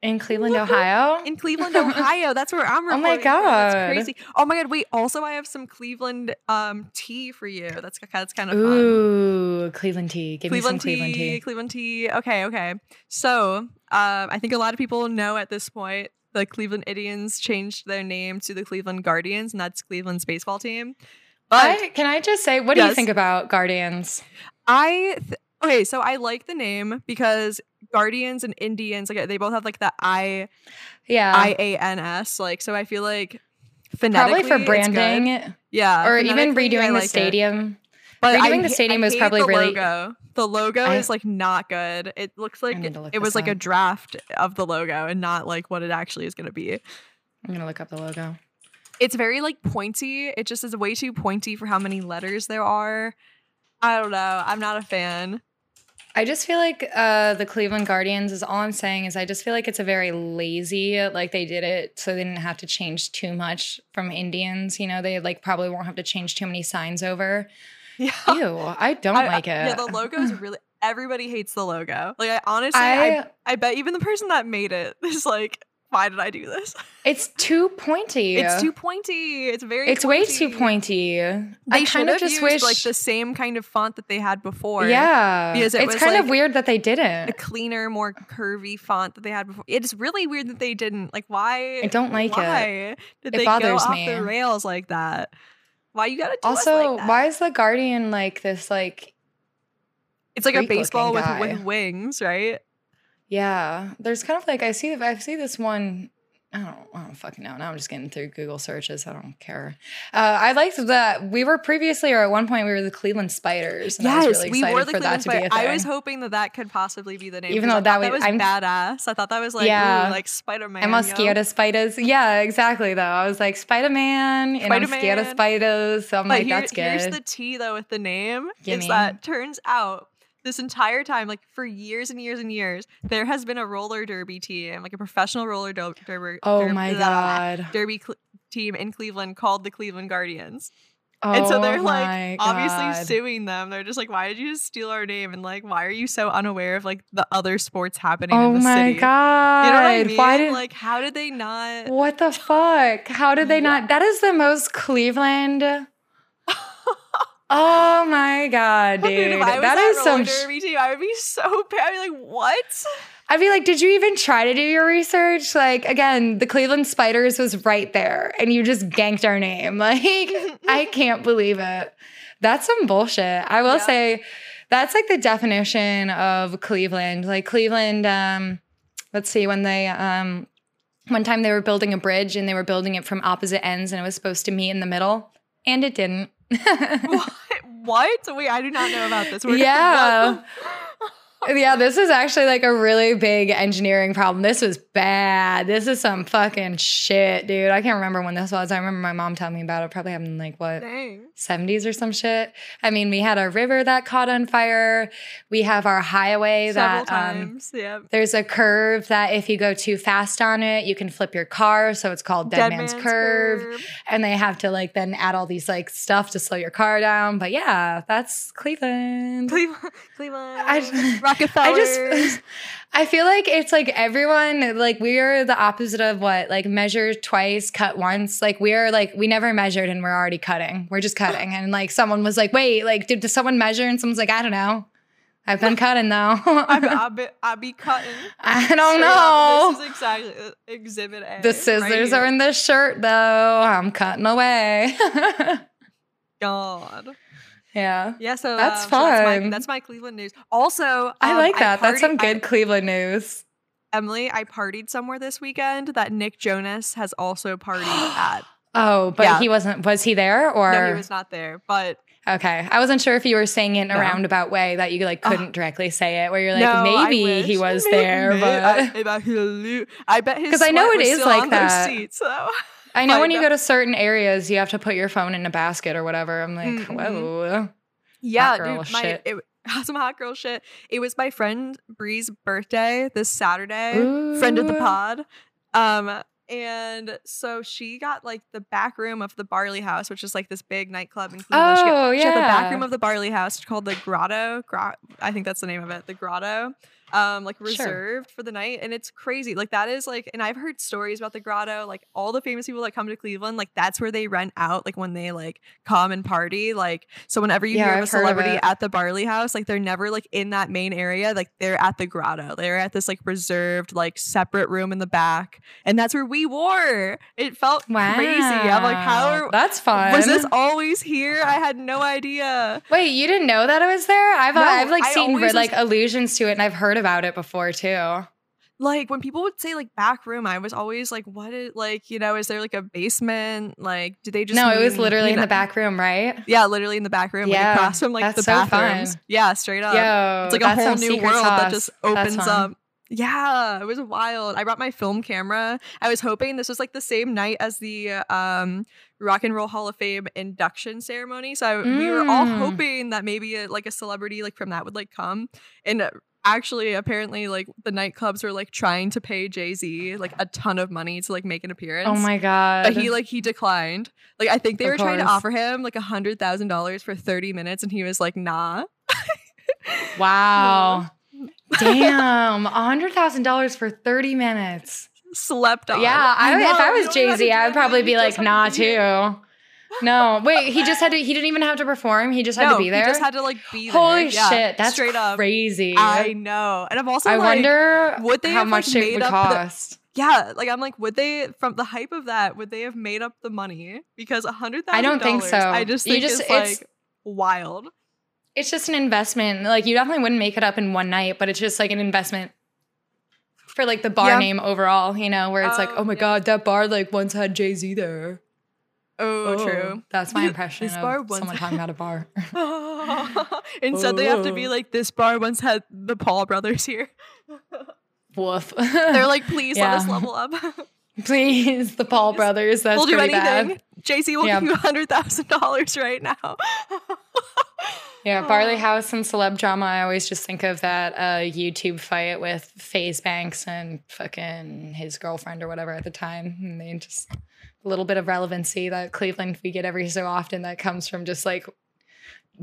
in Cleveland. Ohio? in Cleveland, [LAUGHS] Ohio. That's where I'm from. Oh my. God. that's crazy. Oh my god, wait. Also, I have some Cleveland um tea for you. That's that's kind of fun. Ooh, Cleveland tea. Give me some Cleveland Cleveland tea, tea. Cleveland tea. Okay, okay. So, um, I think a lot of people know at this point the Cleveland Indians changed their name to the Cleveland Guardians, and that's Cleveland's baseball team. But I, can I just say, what do you think about Guardians? I th- okay, so I like the name because Guardians and Indians like they both have like the I Yeah, I A N S like so I feel like phonetically probably for branding, yeah, or even redoing like the it. stadium. But Redoing I the stadium I was probably the really- logo. The logo I- is like not good. It looks like look it was this like a draft of the logo and not like what it actually is going to be. I'm gonna look up the logo. It's very like pointy. It just is way too pointy for how many letters there are. I don't know. I'm not a fan. I just feel like uh, the Cleveland Guardians is all I'm saying is I just feel like it's a very lazy like they did it so they didn't have to change too much from Indians. You know, they like probably won't have to change too many signs over. [LAUGHS] Yeah. Ew, I don't I- like it. Yeah, the logo is really everybody hates the logo. Like I honestly I, I, I bet even the person that made it [LAUGHS] is like, why did I do this? it's too pointy. It's too pointy. It's very It's way too pointy. They I kind of just used wish like the same kind of font that they had before. Yeah, because it it's kind of weird that they didn't. A cleaner, more curvy font that they had before. It's really weird that they didn't. Like, why? I don't like it. why Did It they bothers go me. off the rails like that? Why you gotta do Also, like that? why is the Guardian like this? Like, It's like a baseball with, with wings, right? Yeah, there's kind of like I see I see this one. I don't, I don't fucking know. Now I'm just getting through Google searches. I don't care. Uh, I liked that we were previously, or at one point, we were the Cleveland Spiders. And I was really we excited were the for that Cleveland to be a Spider- thing. I was hoping that that could possibly be the name. Even though I that thought that was I'm- badass. I thought that was like, Yeah. ooh, like Spider Man. I'm scared of spiders. Yeah, exactly. Though I was like Spider Man, and I'm scared of spiders. So I'm But like, here- that's good. here's the T though with the name Gimme. is that turns out this entire time, like for years and years and years, there has been a roller derby team, like a professional roller der- derby. oh der- my blah, god. derby cl- team in Cleveland called the Cleveland Guardians. and so Oh they're my like obviously suing them. They're just like, why did you just steal our name? And like, why are you so unaware of like the other sports happening Oh in the my city? god! You know what I mean? Why did like, how did they not? what the fuck? How did they Yeah. not? That is the most Cleveland. Oh my god, dude! Dude, if I was that at is some. sh- derby team, I would be so bad. I'd be like, what? I'd be like, did you even try to do your research? Like, again, the Cleveland Spiders was right there, and you just ganked our name. [LAUGHS] Like, I [LAUGHS] can't believe it. That's some bullshit. I will Yeah. say, that's like the definition of Cleveland. Like Cleveland. Um, let's see when they um, one time they were building a bridge and they were building it from opposite ends, and it was supposed to meet in the middle, and it didn't. [LAUGHS] what? What? Wait, I do not know about this. We're- Yeah. [LAUGHS] Yeah, this is actually like a really big engineering problem. This was bad. This is some fucking shit, dude. I can't remember when this was. I remember my mom telling me about it. Probably happened in like what Dang. 70s or some shit. I mean, we had a river that caught on fire. We have our highway Several that um, times. yeah. there's a curve that if you go too fast on it, you can flip your car. So it's called Dead, Man's, curve. And they have to like then add all these like stuff to slow your car down. But yeah, that's Cleveland. Cleveland. [LAUGHS] Cleveland. I- Rockefeller. I just [LAUGHS] I feel like it's like everyone like we are the opposite of what like measure twice, cut once. Like we are like we never measured and we're already cutting. We're just cutting. And like someone was like, "Wait, like did, did someone measure?" And someone's like, "I don't know. I've been [LAUGHS] cutting though. I, I, be, I be cutting. [LAUGHS] I don't know." up, This is exactly uh, exhibit A. the scissors are in the shirt though. I'm cutting away. God. Yeah. Yeah, so That's um, so that's, my, fun. that's my Cleveland news. Also, I um, like that. That's some partied- I- good Cleveland news. Emily, I partied somewhere this weekend that Nick Jonas has also partied [GASPS] at. Oh, but Yeah. he wasn't was he there or No, he was not there, but Okay. I wasn't sure if you were saying it in a roundabout way that you like couldn't directly say it, where you're like, no, maybe he was Maybe- there, maybe- but I, I bet I his [LAUGHS] 'Cause I know it is like that. Those seats, though. I know when you go to certain areas, you have to put your phone in a basket or whatever. I'm like, Mhm. whoa. Yeah, girl dude, my shit. it, [LAUGHS] some hot girl shit. It was my friend Bree's birthday this Saturday. Friend of the pod. Um, and so she got like the back room of the Barley House, which is like this big nightclub in Cleveland. she, got, Oh, she had the back room of the Barley House called the Grotto. Gro- I think that's the name of it. The Grotto. Um, like Sure. reserved for the night, and it's crazy. Like that is like, and I've heard stories about the Grotto. Like all the famous people that come to Cleveland, like that's where they rent out. Like when they like come and party. Like so, whenever you Yeah, hear of a I've of celebrity it. at the Barley House, like they're never like in that main area. Like they're at the Grotto. They're at this like reserved, like separate room in the back, and that's where we were. It felt Wow. crazy. I'm like, how are, That's fun. was this always here? I had no [SIGHS] idea. Wait, you didn't know that it was there? I've No, I've like I seen like was- allusions to it and I've heard about it before too. Like when people would say like back room, I was always like, what is like, you know, is there like a basement? Like, do they just no, it was literally in the back room, right? Yeah, literally in the back room, Yeah, like across from like the so fun. bathrooms. Yeah, straight up. Yo, it's like a whole new world that just opens up. Yeah, it was wild. I brought my film camera. I was hoping this was like the same night as the um, Rock and Roll Hall of Fame induction ceremony. So I, we were all Mm. hoping that maybe a, like a celebrity like from that would like come. And uh, actually, apparently, like the nightclubs were like trying to pay Jay Z like a ton of money to like make an appearance. Oh my god. But he like he declined. Like I think they Of were trying to offer him like a hundred thousand dollars for thirty minutes, and he was like, "Nah." [LAUGHS] Wow. [LAUGHS] Damn. A hundred thousand dollars for 30 minutes. Slept on. Yeah, I, if I was Jay have Z, to I would probably be like, nah, too. No, wait, he just had to. He didn't even have to perform. He just had no, to be there. He just had to like be there. Holy shit, that's straight up. crazy. I know, and I'm also I like, wonder would they how have, like, much it made would up the- cost. yeah, like I'm like, would they from the hype of that? Would they have made up the money? Because a hundred thousand. I don't think so. I just You think just- it's it's- like wild. It's just an investment. Like you definitely wouldn't make it up in one night, but it's just like an investment for like the bar Yeah. name overall. You know, where it's like, Um, oh my yeah. god, that bar like once had Jay Z there. Oh, true. Oh, that's my [LAUGHS] impression This of bar once someone talking about a bar. Instead, they have to be Oh. like, this bar once had the Paul brothers here. [LAUGHS] Woof. [LAUGHS] They're like, please let us level up. please, the Paul brothers. That's we'll do anything. bad. Jay Z will Yeah. give you hundred thousand dollars right now. Yeah, Barley Oh. House and celeb drama. I always just think of that uh, YouTube fight with FaZe Banks and fucking his girlfriend or whatever at the time. And they just a little bit of relevancy that Cleveland we get every so often that comes from just like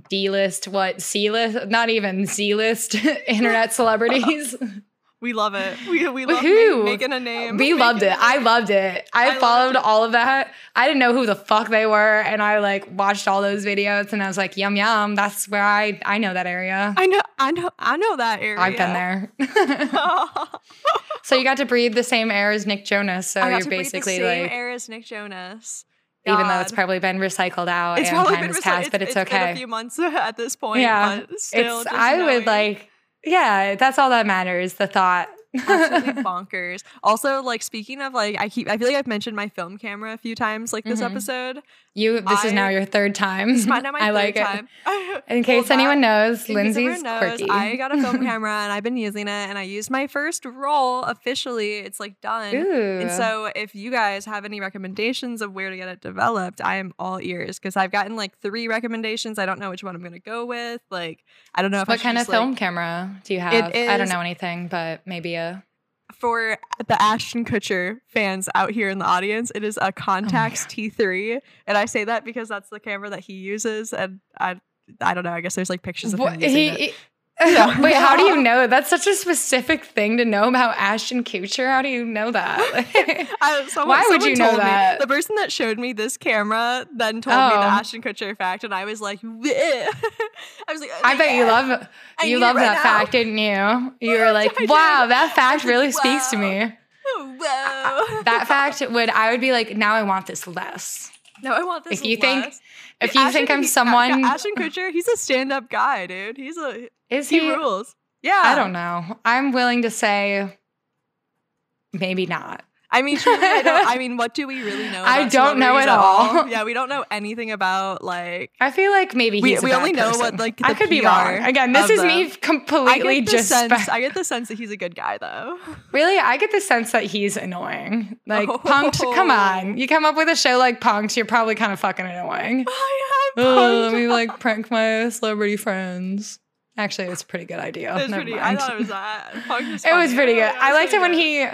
D list, what C list, not even Z list [LAUGHS] internet [LAUGHS] celebrities. We love it. [LAUGHS] We we love ma- making a name. We Making loved it. I loved it. I, I followed it. all of that. I didn't know who the fuck they were, and I like watched all those videos, and I was like, yum yum. That's where I I know that area. I know. I know. I know that area. I've been there. [LAUGHS] So you got to breathe the same air as Nick Jonas. So you're basically the same like, air as Nick Jonas. even though it's probably been recycled out It's and probably time has passed, but it's, Been a few months [LAUGHS] at this point. Yeah. but still, It's I would like, yeah, that's all that matters. The thought. Absolutely [LAUGHS] bonkers. Also, like speaking of like, I keep I feel like I've mentioned my film camera a few times like this Mhm. episode. you. This is now your third time. This not [LAUGHS] my I third like it. time. [LAUGHS] In case that- anyone knows, In Lindsay's knows, quirky. I got a film camera and I've been using it and I used my first roll officially. It's like done. Ooh. And so if you guys have any recommendations of where to get it developed, I am all ears because I've gotten like three recommendations. I don't know which one I'm gonna go with. Like I don't know if what should kind of just, like- film camera do you have? I don't know anything, but maybe a. for the Ashton Kutcher fans out here in the audience, it is a Contax T3, and I say that because that's the camera that he uses, and I I don't know. I guess there's like pictures of him What, using he, it. Yeah. [LAUGHS] Wait, how do you know? That's such a specific thing to know about Ashton Kutcher. How do you know that? [LAUGHS] I, [LAUGHS] someone, Why would you know told me- that? the person that showed me this camera then told me the Oh. Ashton Kutcher fact, and I was like, "Bleh." I was like, I bet you love you love right that now." fact, didn't you? You were like, "Wow, that fact really speaks to me." Whoa. Oh, that fact would I would be like, "Now I want this less." No, I want this. If you think- less. If you think I'm someone, Ashton Kutcher, he's a stand-up guy, dude. He's a is he he? rules. Yeah, I don't know. I'm willing to say maybe not. I mean, truly, I don't. I [LAUGHS] mean, what do we really know? About? I don't know at all. Yeah, we don't know anything about like. I feel like maybe We- we only know what, like, I could be wrong. Again, this is the- me completely just sense. I get the sense that he's a good guy, though. [LAUGHS] really. I get the sense that he's annoying. Like Oh. Punked. Come on, you come up with a show like Punked, you're probably kind of fucking annoying. I have Oh, let me like prank my celebrity friends. Actually, it's a pretty good idea. It was Never pretty. I thought it was that. Punked was It was pretty good. I liked it when he.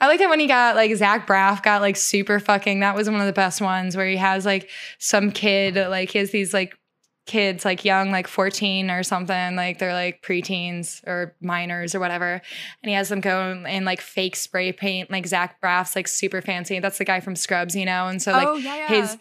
I like it when he got like Zach Braff got like super fucking. That was one of the best ones where he has like some kid like he has these like kids like young like 14 or something like they're like preteens or minors or whatever and he has them go and like fake spray paint like Zach Braff's like super fancy that's the guy from Scrubs you know and so like oh yeah, yeah. his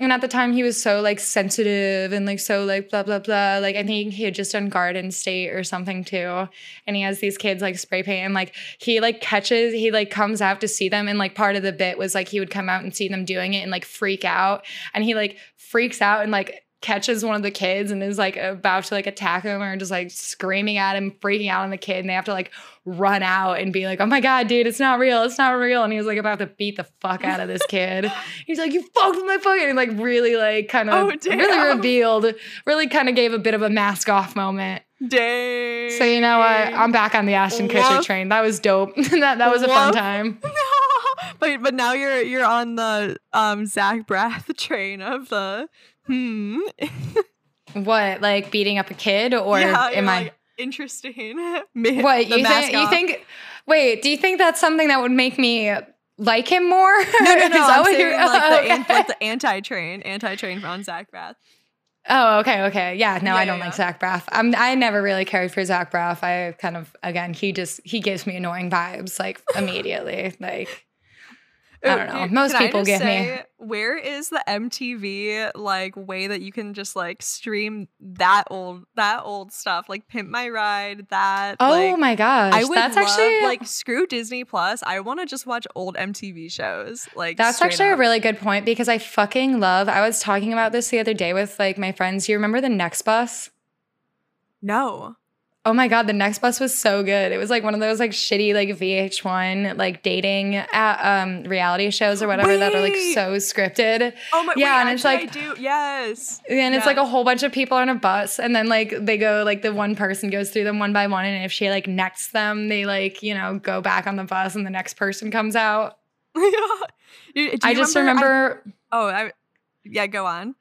and at the time he was so like sensitive and like so like blah blah blah. Like i think he had just done garden state or something too. And he has these kids like spray paint. And like he like catches he like comes out to see them. And like part of the bit was like he would come out and see them doing it and like freak out. And he like freaks out and like catches one of the kids and is like about to like attack him or just like screaming at him freaking out on the kid and they have to like run out and be like oh my god dude it's not real it's not real. And he was like about to beat the fuck out of this kid. [LAUGHS] He's like you fucked with my fucking and like really like kind of Oh, really revealed really kind of gave a bit of a mask off moment. Dang. so you know what? I'm back on the ashton kutcher Woof. train. That was dope. [LAUGHS] That, that was a fun time. [LAUGHS] But but now you're you're on the um Zach Braff train of the hmm. [LAUGHS] what like beating up a kid or yeah, am i like, interesting? [LAUGHS] What you think? You think? Wait, do you think that's something that would make me like him more? No, no, no. [LAUGHS] I'm what saying you're- like, the, okay. the anti-train, anti-train on Zach Braff. oh, okay, okay, yeah. No, Yeah, I don't yeah, like. Zach Braff. I'm. I never really cared for Zach Braff. I kind of again, he just he gives me annoying vibes like immediately. like I oh, don't know. Most can people just give me- say, Where is the MTV like way that you can just like stream that old that old stuff like Pimp My Ride that? oh like, my gosh, I would that's love, actually like screw Disney Plus. I want to just watch old MTV shows. Like That's actually a really good point because I fucking love. I was talking about this the other day with like my friends. You remember the Next Bus? no. Oh my god, the next bus was so good. It was like one of those like shitty like VH1 like dating uh, um reality shows or whatever that are like so scripted. Oh my god. Yeah, wait, and it's like- I do yes. And it's like a whole bunch of people on a bus and then like they go like the one person goes through them one by one and if she like necks them, they like, you know, go back on the bus and the next person comes out. [LAUGHS] Do I you just I- remember oh, I, yeah. Go on.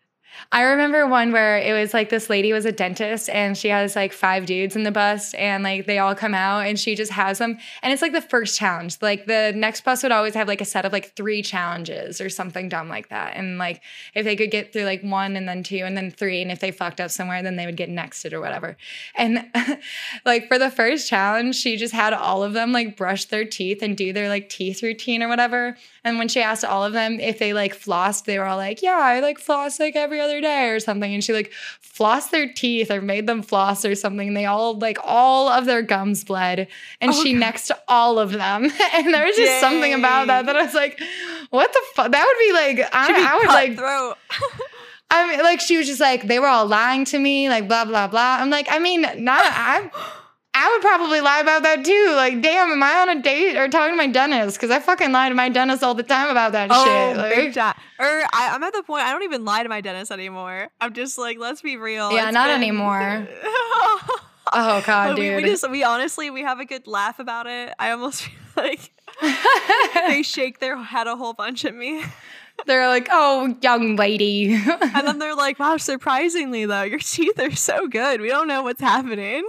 I remember one where it was like this lady was a dentist and she has like five dudes in the bus and like they all come out and she just has them. And it's like the first challenge. Like the next bus would always have like a set of like three challenges or something dumb like that. And like if they could get through like one and then two and then three, and if they fucked up somewhere, then they would get nexted or whatever. And [LAUGHS] like for the first challenge, she just had all of them like brush their teeth and do their like teeth routine or whatever. And when she asked all of them if they like flossed, they were all like, yeah, I like floss like every other day or something. And she like flossed their teeth or made them floss or something. And they all like all of their gums bled. And Oh, she God. next to all of them. [LAUGHS] and there was just something about that that I was like, what the fuck? That would be like, I, be I would like, cutthroat. [LAUGHS] I mean, like she was just like, they were all lying to me, like blah, blah, blah. I'm like, I mean, not, I, I would probably lie about that too. Like, damn, am I on a date or talking to my dentist? Because I fucking lie to my dentist all the time about that Oh, shit. Like, big time. Or I, I'm at the point I don't even lie to my dentist anymore. I'm just like, let's be real. Yeah, not been- anymore. [LAUGHS] oh god, we, dude. we just we honestly we have a good laugh about it. I almost [LAUGHS] feel like [LAUGHS] they shake their head a whole bunch at me. They're like, oh, young lady. And then they're like, wow, surprisingly though, your teeth are so good. We don't know what's happening.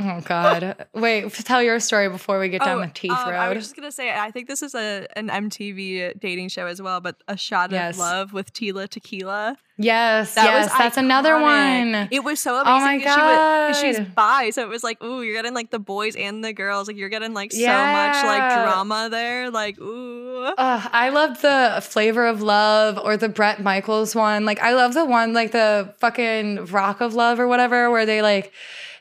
Oh god. Wait, tell your story before we get down Oh, the teeth um, I was just gonna say, I think this is a an MTV dating show as well, but a shot Yes. of love with Tila Tequila. yes, That yes, was that's another one. It was so Oh amazing. my 'cause she was- she's God. bi, so it was like, ooh, you're getting like the boys and the girls. Like you're getting like so much like drama there. Like ooh, Ugh, I love the flavor of love or the Bret Michaels one. Like I love the one like the fucking rock of love or whatever, where they like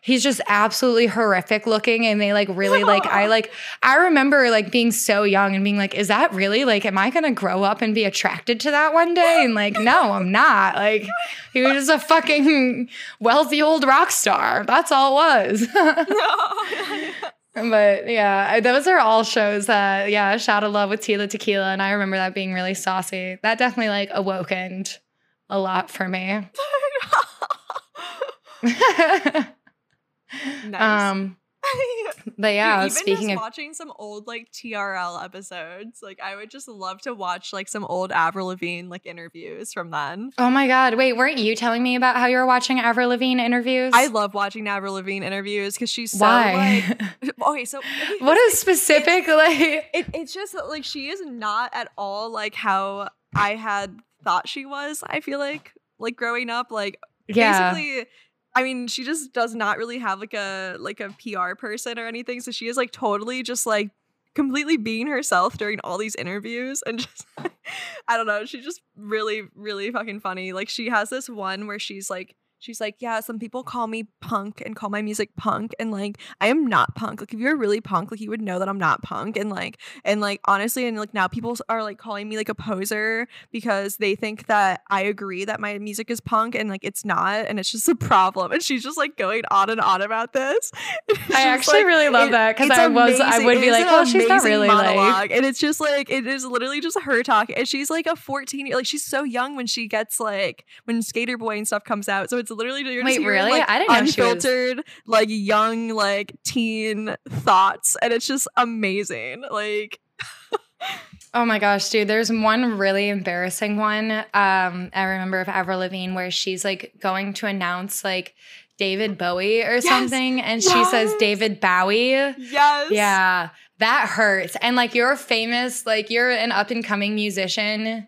he's just absolutely horrific looking and they like really like I like I remember like being so young and being like, is that really like am I gonna grow up and be attracted to that one day? And like, no, I'm not. Like he was just a fucking wealthy old rock star. That's all it was. [LAUGHS] But yeah, those are all shows that, yeah, Shot of Love with Tila Tequila. And I remember that being really saucy. That definitely like awokened a lot for me. [LAUGHS] [LAUGHS] nice. um, [LAUGHS] but yeah, Dude, even speaking just of, watching some old like TRL episodes, like I would just love to watch like some old Avril Lavigne like interviews from then. oh my God, wait, weren't you telling me about how you were watching Avril Lavigne interviews? I love watching Avril Lavigne interviews because she's so Why? like [LAUGHS] [LAUGHS] okay, so what is specific? Like, it, it's just like she is not at all like how I had thought she was. I feel like like growing up, like yeah. basically. I mean, she just does not really have like a like a PR person or anything. So she is like totally just like completely being herself during all these interviews and [LAUGHS] just I don't know, she's just really really fucking funny. Like she has this one where she's like she's like, "Yeah, some people call me punk and call my music punk and like I am not punk. Like if you're really punk, like you would know that I'm not punk and like and like honestly and like now people are like calling me like a poser because they think that I agree that my music is punk and like it's not and it's just a problem." And she's just like going on and on about this. [LAUGHS] I actually like, really love it- that because I was, I would It be like, well, she's not amazing really like, and it's just like it is literally just her talking, and she's like a fourteen, year like she's so young when she gets like when Sk8er Boi and stuff comes out. So it's literally you're just Wait, hearing, really? like, I didn't know she was- unfiltered, like young, like teen thoughts, and it's just amazing. Like [LAUGHS] Oh my gosh, dude, there's one really embarrassing one. Um, I remember of Avril Lavigne where she's like going to announce like David Bowie or something, and she says. David Bowie. yes, Yeah, that hurts. And like you're famous, like you're an up and coming musician.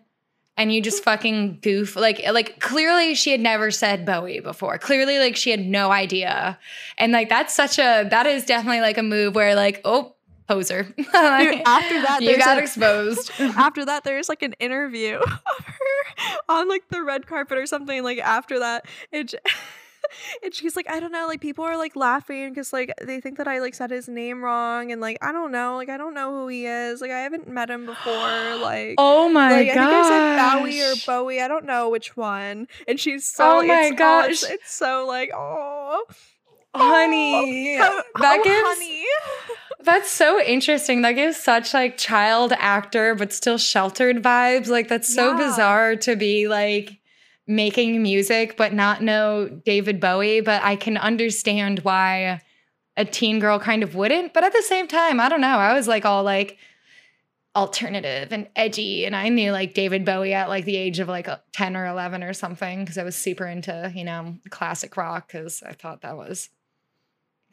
And you just fucking goof like like clearly she had never said Bowie before. Clearly like she had no idea. And like that's such a that is definitely like a move where like oh poser. [LAUGHS] Like, after that, you got a- exposed. [LAUGHS] after that there's like an interview [LAUGHS] of her on like the red carpet or something like after that it [LAUGHS] and she's like i don't know like people are like laughing because like they think that i like said his name wrong and like i don't know like i don't know who he is like i haven't met him before [GASPS] like Oh my like, gosh. I think I said Bowie or Bowie. I don't know which one. And she's so. Oh my it's, oh, it's, it's so like, oh, Honey, oh, that oh, gives honey. [LAUGHS] that's so interesting. That gives such like child actor but still sheltered vibes. Like that's so Yeah. bizarre to be like making music but not know David Bowie, but I can understand why a teen girl kind of wouldn't. But at the same time, I don't know. I was like all like alternative and edgy. And I knew like David Bowie at like the age of like 10 or 11 or something because I was super into, you know, classic rock because I thought that was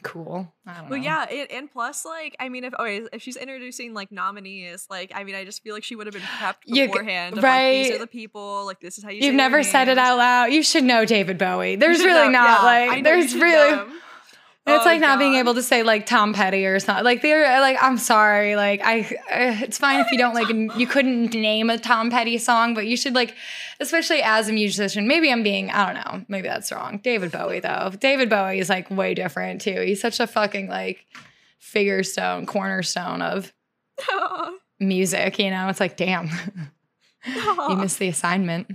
cool. I don't Well, know. yeah, it, and plus, like, I mean, if okay, if she's introducing like nominees, like, I mean, I just feel like she would have been prepped You beforehand. of, like, these are the people. Like, this is how you. You've never said it out loud. You should know David Bowie. There's really know- not yeah, like there's really. It's Oh, like not being able to say like Tom Petty or something. Like they're like I'm sorry. Like I uh, it's fine if you don't like you couldn't name a Tom Petty song, but you should like especially as a musician. Maybe I'm being I don't know. Maybe that's wrong. David Bowie though. David Bowie is like way different too. He's such a fucking like figure stone, cornerstone of [LAUGHS] music, you know? It's like damn. [LAUGHS] you missed the assignment.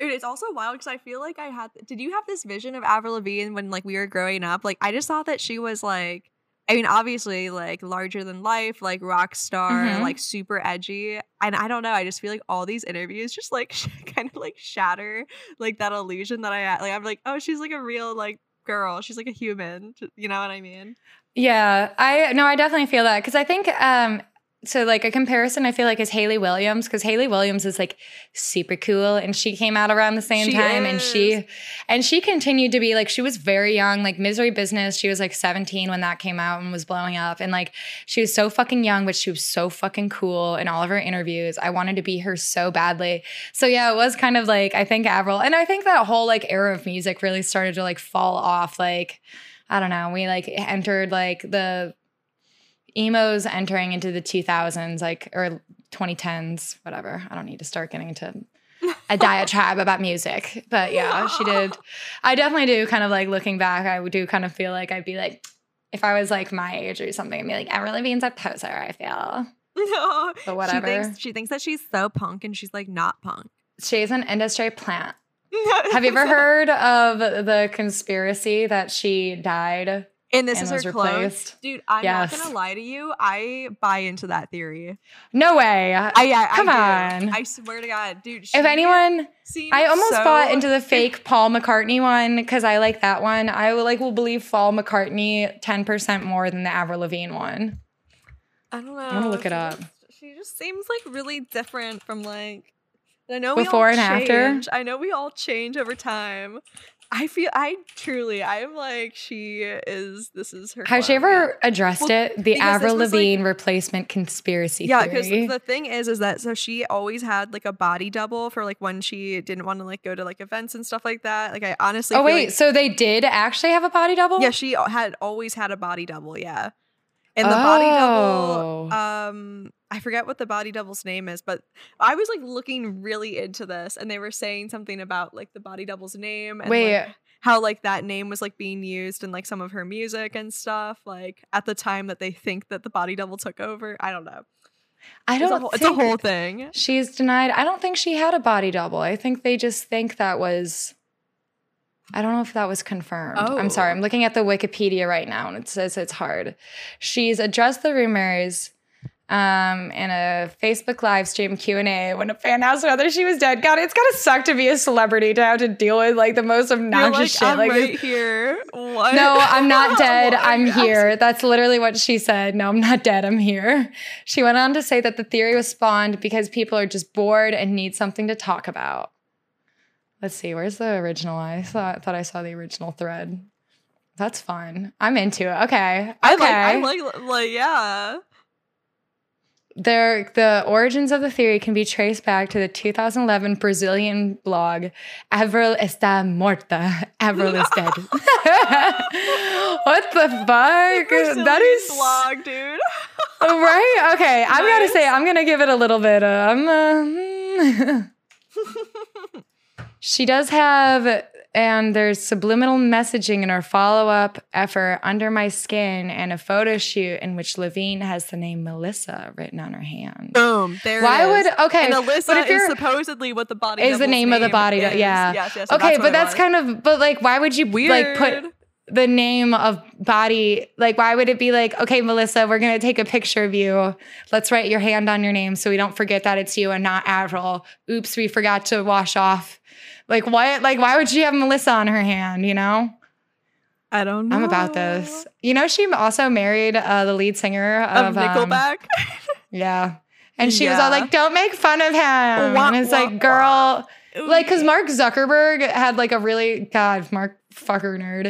Dude, it's also wild because I feel like I had. Did you have this vision of Avril Lavigne when like we were growing up? Like, I just thought that she was like. I mean, obviously, like larger than life, like rock star, Mhm. like super edgy. And I don't know. I just feel like all these interviews just like [LAUGHS] kind of like shatter like that illusion that I had. Like, I'm like, oh, she's like a real like girl. She's like a human. You know what I mean? Yeah, I no, I definitely feel that because I think um so like a comparison I feel like is Hayley Williams because Hayley Williams is like super cool and she came out around the same She time and she and she continued to be like she was very young like Misery Business she was like 17 when that came out and was blowing up and like she was so fucking young but she was so fucking cool in all of her interviews I wanted to be her so badly so yeah it was kind of like I think Avril and I think that whole like era of music really started to like fall off like I don't know. We like entered like the emos entering into the 2000s, like or 2010s, whatever. I don't need to start getting into a diatribe about music, but yeah, she did. I definitely do kind of like looking back. I do kind of feel like I'd be like, if I was like my age or something, I'd be like, Emily Lavigne's a poser. I feel, [LAUGHS] but whatever. She thinks she thinks that she's so punk, and she's like not punk. She's an industry plant. [LAUGHS] Have you ever heard of the conspiracy that she died And this and is her clone. replaced? Dude, I'm Yes. not gonna lie to you. I buy into that theory. No way. I yeah, Come I on. I swear to God, dude. If anyone, I almost so- bought into the [LAUGHS] fake Paul McCartney one because I like that one. I will like will believe Paul McCartney ten percent more than the Avril Lavigne one. I don't know. I'm gonna look it up. just- she just seems like really different from like. I know we Before all and after? change. I know we all change over time. I feel I truly I'm like she is. This is her. Has she clone, yeah. ever addressed Well, it? The Avril was, like- Lavigne replacement conspiracy theory Yeah, because the thing is, is that so she always had like a body double for like when she didn't want to like go to like events and stuff like that. Like I honestly, oh wait, like- so they did actually have a body double? yeah, she had always had a body double. Yeah, and the body double, Oh. um, I forget what the body double's name is, but I was like looking really into this, and they were saying something about like the body double's name and Wait. like, how like that name was like being used in like some of her music and stuff. Like at the time that they think that the body double took over. I don't know. I It's a don't. whole, it's a whole thing. She's denied. I don't think she had a body double. I think they just think that was. I don't know if that was confirmed. Oh. I'm sorry. Oh. I'm looking at the Wikipedia right now, and it says it's hard. She's addressed the rumors um, in a Facebook live stream Q and A when a fan asked whether she was dead. God, it's gotta suck to be a celebrity to have to deal with like the most You're obnoxious like, shit. I'm like, right here. What? no, I'm not [LAUGHS] dead. I'm here. That's literally what she said. No, I'm not dead. I'm here. She went on to say that the theory was spawned because people are just bored and need something to talk about. Let's see. Where's the original? I thought, thought I saw the original thread. That's fun. I'm into it. Okay. Okay. I like, I like, like, yeah. There, the origins of the theory can be traced back to the 2011 Brazilian blog "Avril está morta." [LAUGHS] Avril is dead. [LAUGHS] [LAUGHS] what the fuck? that Brazilian is blog, dude. right. Okay, I'm gonna say I'm gonna give it a little bit. Um, uh, she does have, and there's subliminal messaging in her follow-up effort, "Under My Skin," and a photo shoot in which Lavigne has the name Melissa written on her hand. Boom. There. Why it is. would okay? And Alyssa but if is supposedly what the body is the double's name of the body is. yeah. Yes, yes. okay, but that's kind of but like why would you weird. like put the name of body like why would it be like okay melissa we're gonna take a picture of you let's write your hand on your name so we don't forget that it's you and not avril oops we forgot to wash off like why like why would she have melissa on her hand you know I don't know. i'm about this you know she also married uh, the lead singer Of of, um, Nickelback. Yeah. And she was all like, don't make fun of him. Wah, and it's wah, like, girl, wah. like, because Mark Zuckerberg had like a really, God, Mark fucker nerd,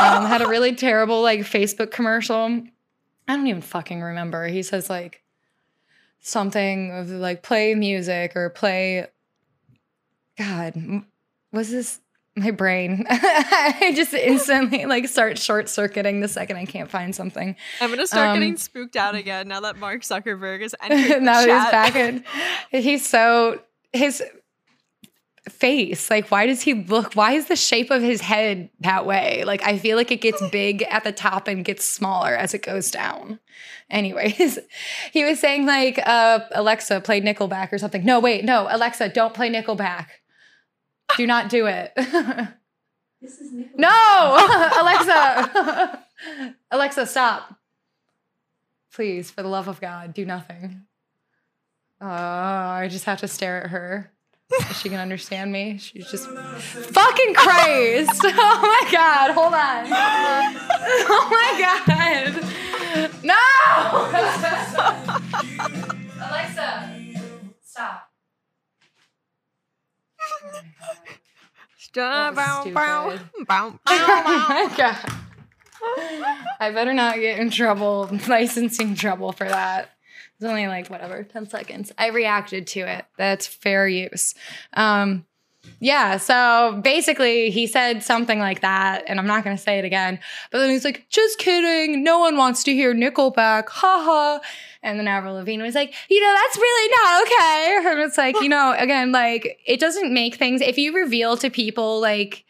um, had a really [LAUGHS] terrible like Facebook commercial. I don't even fucking remember. He says like something of like play music or play. God, was this my brain? [LAUGHS] I just instantly like start short circuiting the second I can't find something. I'm gonna start Um, getting spooked out again now that Mark Zuckerberg is [LAUGHS] entering the now he's back in. He's so his face. Like, why does he look? Why is the shape of his head that way? Like, I feel like it gets [LAUGHS] big at the top and gets smaller as it goes down. Anyways, he was saying like, uh, Alexa, play Nickelback or something. No, wait, no, Alexa, don't play Nickelback. Do not do it. no, [LAUGHS] Alexa, [LAUGHS] Alexa, stop. Please, for the love of God, do nothing. Uh, I just have to stare at her. Is she gonna understand me? She's just fucking Christ. [LAUGHS] Oh my god, hold on. Oh my god. No! Alexa, stop. Stop, bow, bow, bow, [LAUGHS] Oh bow, my [LAUGHS] god. I better not get in trouble, licensing trouble for that. It's only like whatever, 10 seconds. I reacted to it. That's fair use. Um, yeah, so basically he said something like that, and I'm not gonna say it again. But then he's like, just kidding, no one wants to hear Nickelback, Ha ha. And then Avril Lavigne was like, you know, that's really not okay. [LAUGHS] And it's like, you know, again, like it doesn't make things if you reveal to people like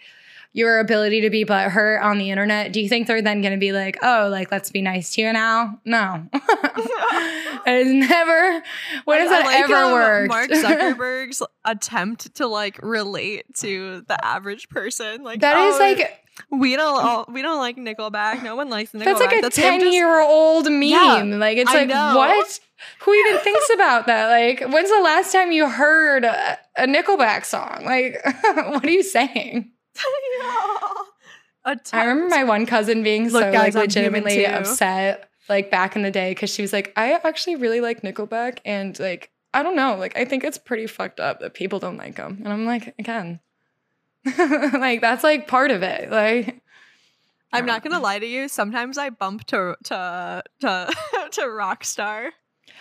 your ability to be butthurt on the internet, do you think they're then going to be like, oh, like, let's be nice to you now? No. [LAUGHS] it's never, when has that like, ever um, worked? Mark [LAUGHS] Zuckerberg's attempt to like relate to the average person, like that is oh, like, we don't all, we don't like Nickelback. No one likes Nickelback. that's like a him 10 just- year old meme. Yeah, like, it's I like, know. what? Who even thinks about that? Like, when's the last time you heard a, a Nickelback song? Like, [LAUGHS] what are you saying? [LAUGHS] Attempt. I remember my one cousin being so Look, like guys, I'm legitimately upset like back in the day because she was like, I actually really like Nickelback and like I don't know, like I think it's pretty fucked up that people don't like them. And I'm like, again, [LAUGHS] like that's like part of it. Like I'm not gonna lie to you. Sometimes I bump to to to [LAUGHS] to Rockstar.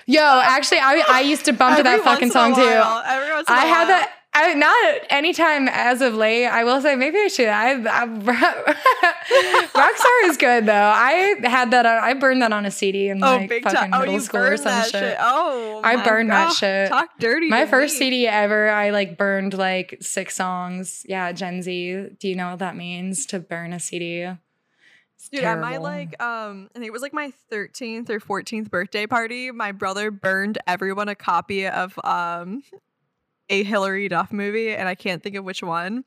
Yo, actually, I I used to bump to that fucking song too. while, Every once in a I had that. I not anytime as of late. I will say maybe I should. I, I [LAUGHS] Rockstar is good though. I had that. On, I burned that on a CD in Oh, like fucking time! Oh, middle you school or some that shit. shit. Oh, I burned that shit. Talk dirty. My first me. CD ever, I like burned like six songs. Yeah, Gen Z. Do you know what that means to burn a CD? It's Dude, at my like um I think it was like my 13th or 14th birthday party, my brother burned everyone a copy of um a Hilary Duff movie and I can't think of which one.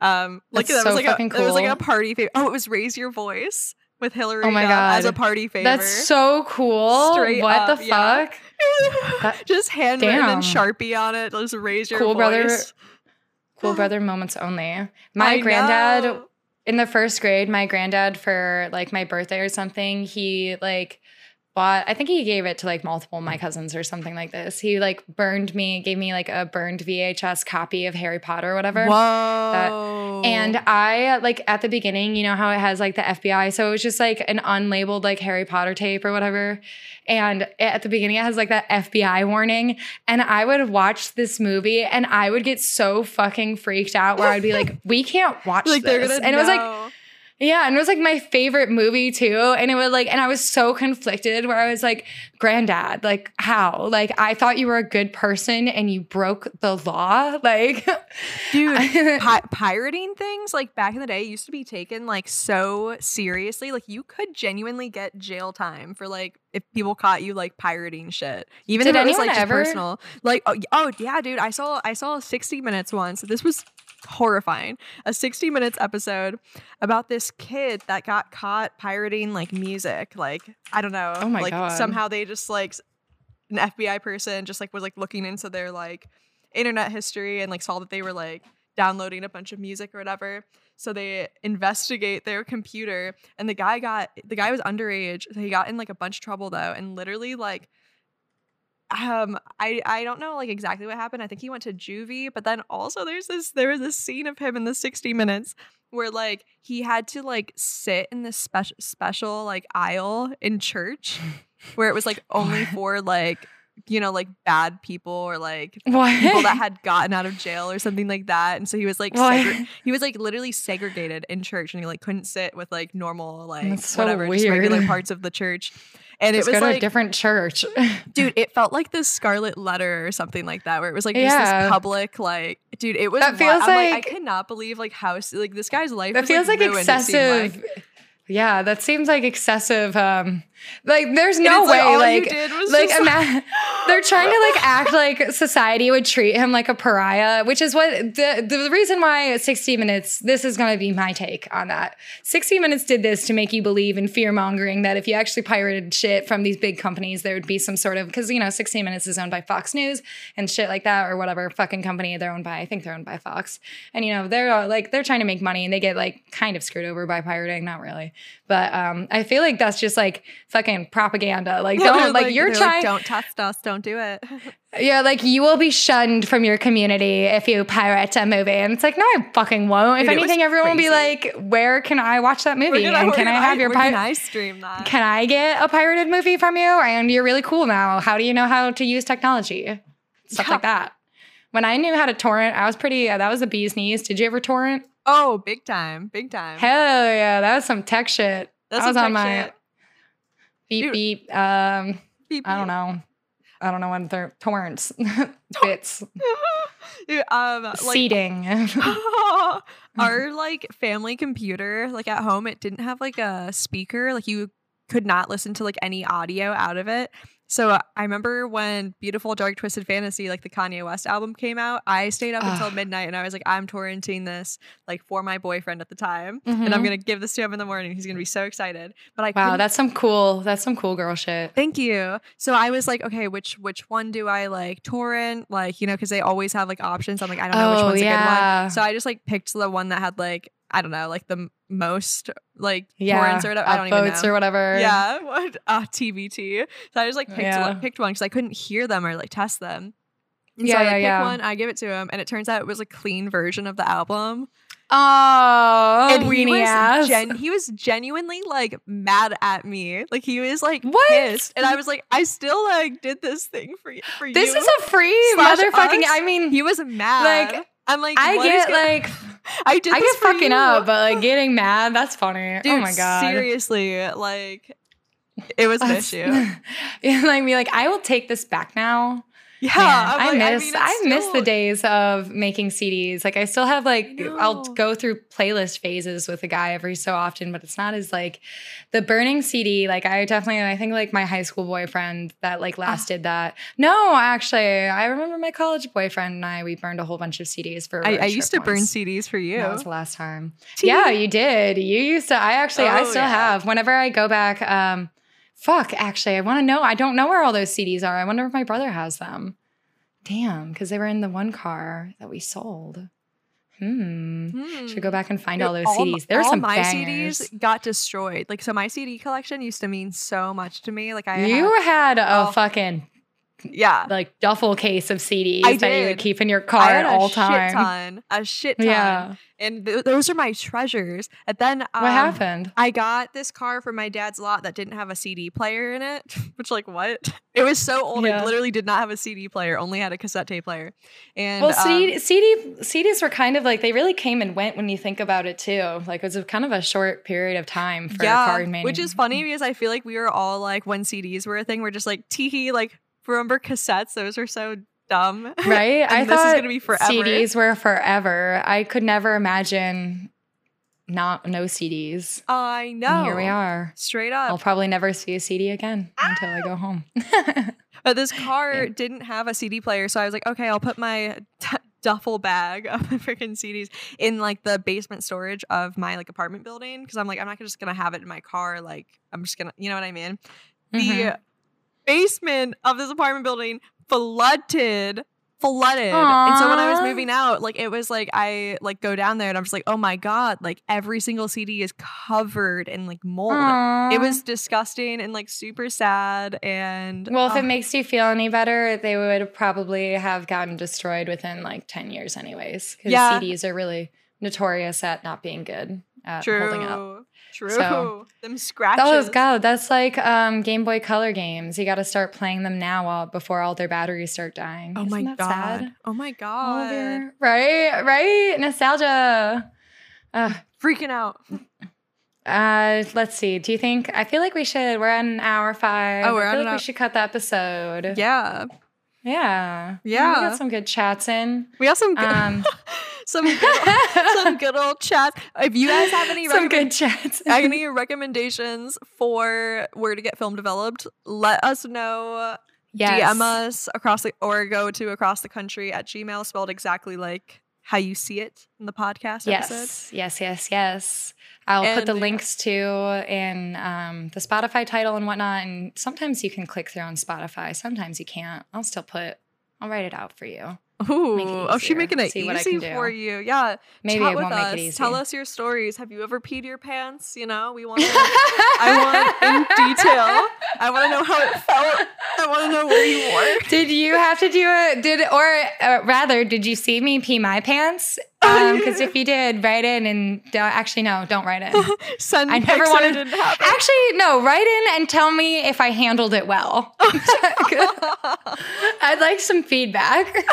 Um like That's that was like a it was like a party favorite. Oh, it was Raise Your Voice with Hillary Oh my Duff as a party favor. That's so cool. Straight what up, the fuck? [LAUGHS] That- just handwritten Damn. and Sharpie on it. Just raise your Cool, brother. Cool [GASPS] brother moments only. My I granddad know. in the first grade, my granddad for like my birthday or something, he like bought, I think he gave it to like multiple of my mm. cousins or something like this. He like burned me, gave me like a burned VHS copy of Harry Potter or whatever. Whoa. And I like at the beginning, you know how it has like the FBI. So it was just like an unlabeled like Harry Potter tape or whatever. And at the beginning, it has like that FBI warning. And I would watch this movie and I would get so fucking freaked out where I'd be like, [LAUGHS] we can't watch like this. And it was like, know. Yeah, and it was like my favorite movie too. And it was like, and I was so conflicted where I was like, Granddad, like, how? Like, I thought you were a good person and you broke the law. [LAUGHS] Like, dude [LAUGHS] pi- pirating things like back in the day used to be taken like so seriously like you could genuinely get jail time for like if people caught you like pirating shit even Did if it was like just ever? personal like oh, oh yeah dude i saw i saw 60 minutes once this was horrifying a 60 minutes episode about this kid that got caught pirating like music like i don't know Oh my like God. somehow they just like an fbi person just like was like looking into their like internet history and like saw that they were like downloading a bunch of music or whatever. So they investigate their computer and the guy got the guy was underage. So he got in like a bunch of trouble though and literally like um I I don't know like exactly what happened. I think he went to juvie, but then also there's this there was this scene of him in the 60 minutes where like he had to like sit in this special special like aisle in church [LAUGHS] where it was like only for like you know like bad people or like [LAUGHS] What? people that had gotten out of jail or something like that and so he was like segre- he was like literally segregated in church and he like couldn't sit with like normal like so whatever just regular [LAUGHS] parts of the church and Just it was go to a like different church. [LAUGHS] dude it felt like the scarlet letter or something like that where it was like just this public like dude it was That feels like, like- i cannot believe like how like this guy's life that was, feels like, seemed excessive. Like. Yeah, that seems like excessive. Um, like there's no way. Like, you did was like just, ima- they're trying to like act like society would treat him like a pariah, which is what the the reason why 60 Minutes. This is going to be my take on that. 60 Minutes did this to make you believe in fear mongering that if you actually pirated shit from these big companies, there would be some sort of because you know 60 Minutes is owned by Fox News and shit like that or whatever fucking company they're owned by. I think they're owned by Fox, and you know they're like they're trying to make money and they get like kind of screwed over by pirating, not really, but um, I feel like that's just like fucking propaganda. Like don't like, you're they're trying. don't test us don't do it [LAUGHS] Yeah, like you will be shunned from your community if you pirate a movie. And it's like, no, I fucking won't. If was anything, everyone will be like, where can I watch that movie? And can I have your where can pirate? i stream that Can I get a pirated movie from you? And you're really cool now. How do you know how to use technology? Stuff Yeah. like that. When I knew how to torrent, I was pretty, uh, that was the bee's knees. Did you ever torrent? Oh big time big time Hell yeah, that was some tech shit. That's I was on my shit. beep Dude. beep. Um, Beep, I don't know. I don't know what they're torrents, [LAUGHS] bits, [LAUGHS] Dude, um, like [LAUGHS] our like family computer, like at home, it didn't have like a speaker. Like you could not listen to like any audio out of it. So uh, I remember when Beautiful Dark Twisted Fantasy, like the Kanye West album came out, I stayed up until midnight and I was like, I'm torrenting this like for my boyfriend at the time. And I'm Mhm. gonna give this to him in the morning. He's gonna be so excited. But I Wow, couldn't that's some cool. That's some cool girl shit. Thank you. So I was like, okay, which which one do I like torrent? Like, you know, because they always have like options. I'm like, I don't know which Oh, one's a good one. So I just like picked the one that had like, I don't know, like the most like Yeah, torrents or whatever. I don't even know. or whatever. yeah, [LAUGHS] what uh, TBT. So I just like picked Yeah. picked one because I couldn't hear them or like test them. And Yeah, so I yeah, pick yeah. one, I give it to him, and it turns out it was a clean version of the album. Oh, and he was gen- he was genuinely like mad at me. Like he was like What? pissed, and I was like, I still like did this thing for you. For this you. is a free motherfucking. us. I mean, he was mad. Like, I'm like, I get like, [LAUGHS] I did. I get fucking you. up, but like [LAUGHS] getting mad, that's funny. Oh Dude, oh my god, seriously, like it was an issue. [LAUGHS] like me, like, I will take this back now. Yeah, Man, I'm I miss mean, I, it's miss the days of making CDs. Like I still have like I'll go through playlist phases with a guy every so often, but it's not as like the burning CD. Like I definitely I think like my high school boyfriend that like lasted that. No, actually, I remember my college boyfriend and I we burned a whole bunch of CDs for. I, I used to trip burn. CDs for you. That was the last time. Yeah, you did. You used to. I actually, I Oh, still yeah. have. Whenever I go back, um, fuck. Actually, I want to know. I don't know where all those CDs are. I wonder if my brother has them. Damn, because they were in the one car that we sold. Hmm. Hmm. Should go back and find Dude, all those CDs. There some my bangers. CDs got destroyed. Like so, my CD collection used to mean so much to me. Like I, You had, had a Oh. fucking yeah, like duffel case of CDs I that you would keep in your car at a all shit time. ton, a shit ton. Yeah. And th- those are my treasures. And then um, what happened? I got this car from my dad's lot that didn't have a CD player in it. [LAUGHS] Which, like, what? It was so old. Yeah. It literally did not have a CD player. Only had a cassette tape player. And Well, um, CD, CD, CDs were kind of like they really came and went when you think about it too. Like it was a kind of a short period of time for yeah, card manu- which is funny because I feel like we were all like when CDs were a thing, we're just like teehee. Like, remember cassettes? Those were so dumb, [LAUGHS] right? I this is thought gonna be forever. CDs were forever. I could never imagine not no CDs. I know. And here we are. Straight up. I'll probably never see a CD again until I go home. [LAUGHS] But this car Yeah. didn't have a CD player, so I was like, okay, I'll put my [LAUGHS] t- duffel bag of freaking CDs in like the basement storage of my like apartment building because I'm like, I'm not just gonna have it in my car. Like, I'm just gonna, you know what I mean? Mhm. The basement of this apartment building flooded flooded. And so when I was moving out, like it was like I like go down there and I'm just like, oh my god, like every single CD is covered in like mold. It was disgusting and like super sad. And Well, if it makes you feel any better, they would probably have gotten destroyed within like 10 years, anyways. Because Yeah. CDs are really notorious at not being good at holding up. true, true, So- them scratches. Oh God, that's like um, Game Boy Color games. You got to start playing them now while, before all their batteries start dying. Oh Isn't my that god! sad? Oh my god! your- right, right, nostalgia. Uh, Freaking out. uh, let's see. Do you think? I feel like we should. We're at an hour five. Oh, we're I feel like we should cut the episode. Yeah, yeah, Yeah. We got some good chats in. we got some good, Um, [LAUGHS] some good, [LAUGHS] some good old chats. If you guys have any some recommend- good chats. any recommendations for where to get film developed, let us know. yes. DM us across the or go to across the country at Gmail, spelled exactly like how you see it in the podcast episode. Yes, yes, yes, yes. I'll put the And- links to in um, the Spotify title and whatnot. And sometimes you can click through on Spotify. Sometimes you can't. I'll still put. I'll write it out for you. Ooh, oh, she's easier. making it See easy for you. Yeah, Maybe chat it with won't us. make it easy. Tell us your stories. Have you ever peed your pants? You know, we want. I want in [LAUGHS] detail. I want to know how it felt. I want to know where you were. Did you have to do it? Did or uh, rather, did you see me pee my pants? [LAUGHS] Because yeah. if you did, write in and don't, actually no, don't write in. [LAUGHS] Send I never wanted- and it didn't happen. Actually, no, write in and tell me if I handled it well. [LAUGHS] I'd like some feedback.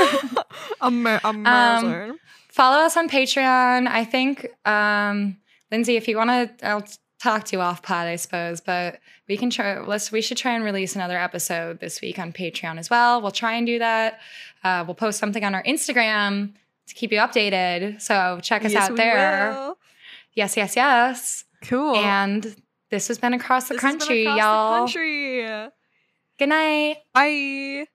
Um. Follow us on Patreon. I think, um, Lindsay, if you want to, I'll talk to you off pod, I suppose, but we can try. Let's. We should try and release another episode this week on Patreon as well. We'll try and do that. Uh, we'll post something on our Instagram to keep you updated. So check us Yes, out we there. will. Yes, yes, yes. Cool. And this has been across the This country, across y'all. The country. Good night. Bye.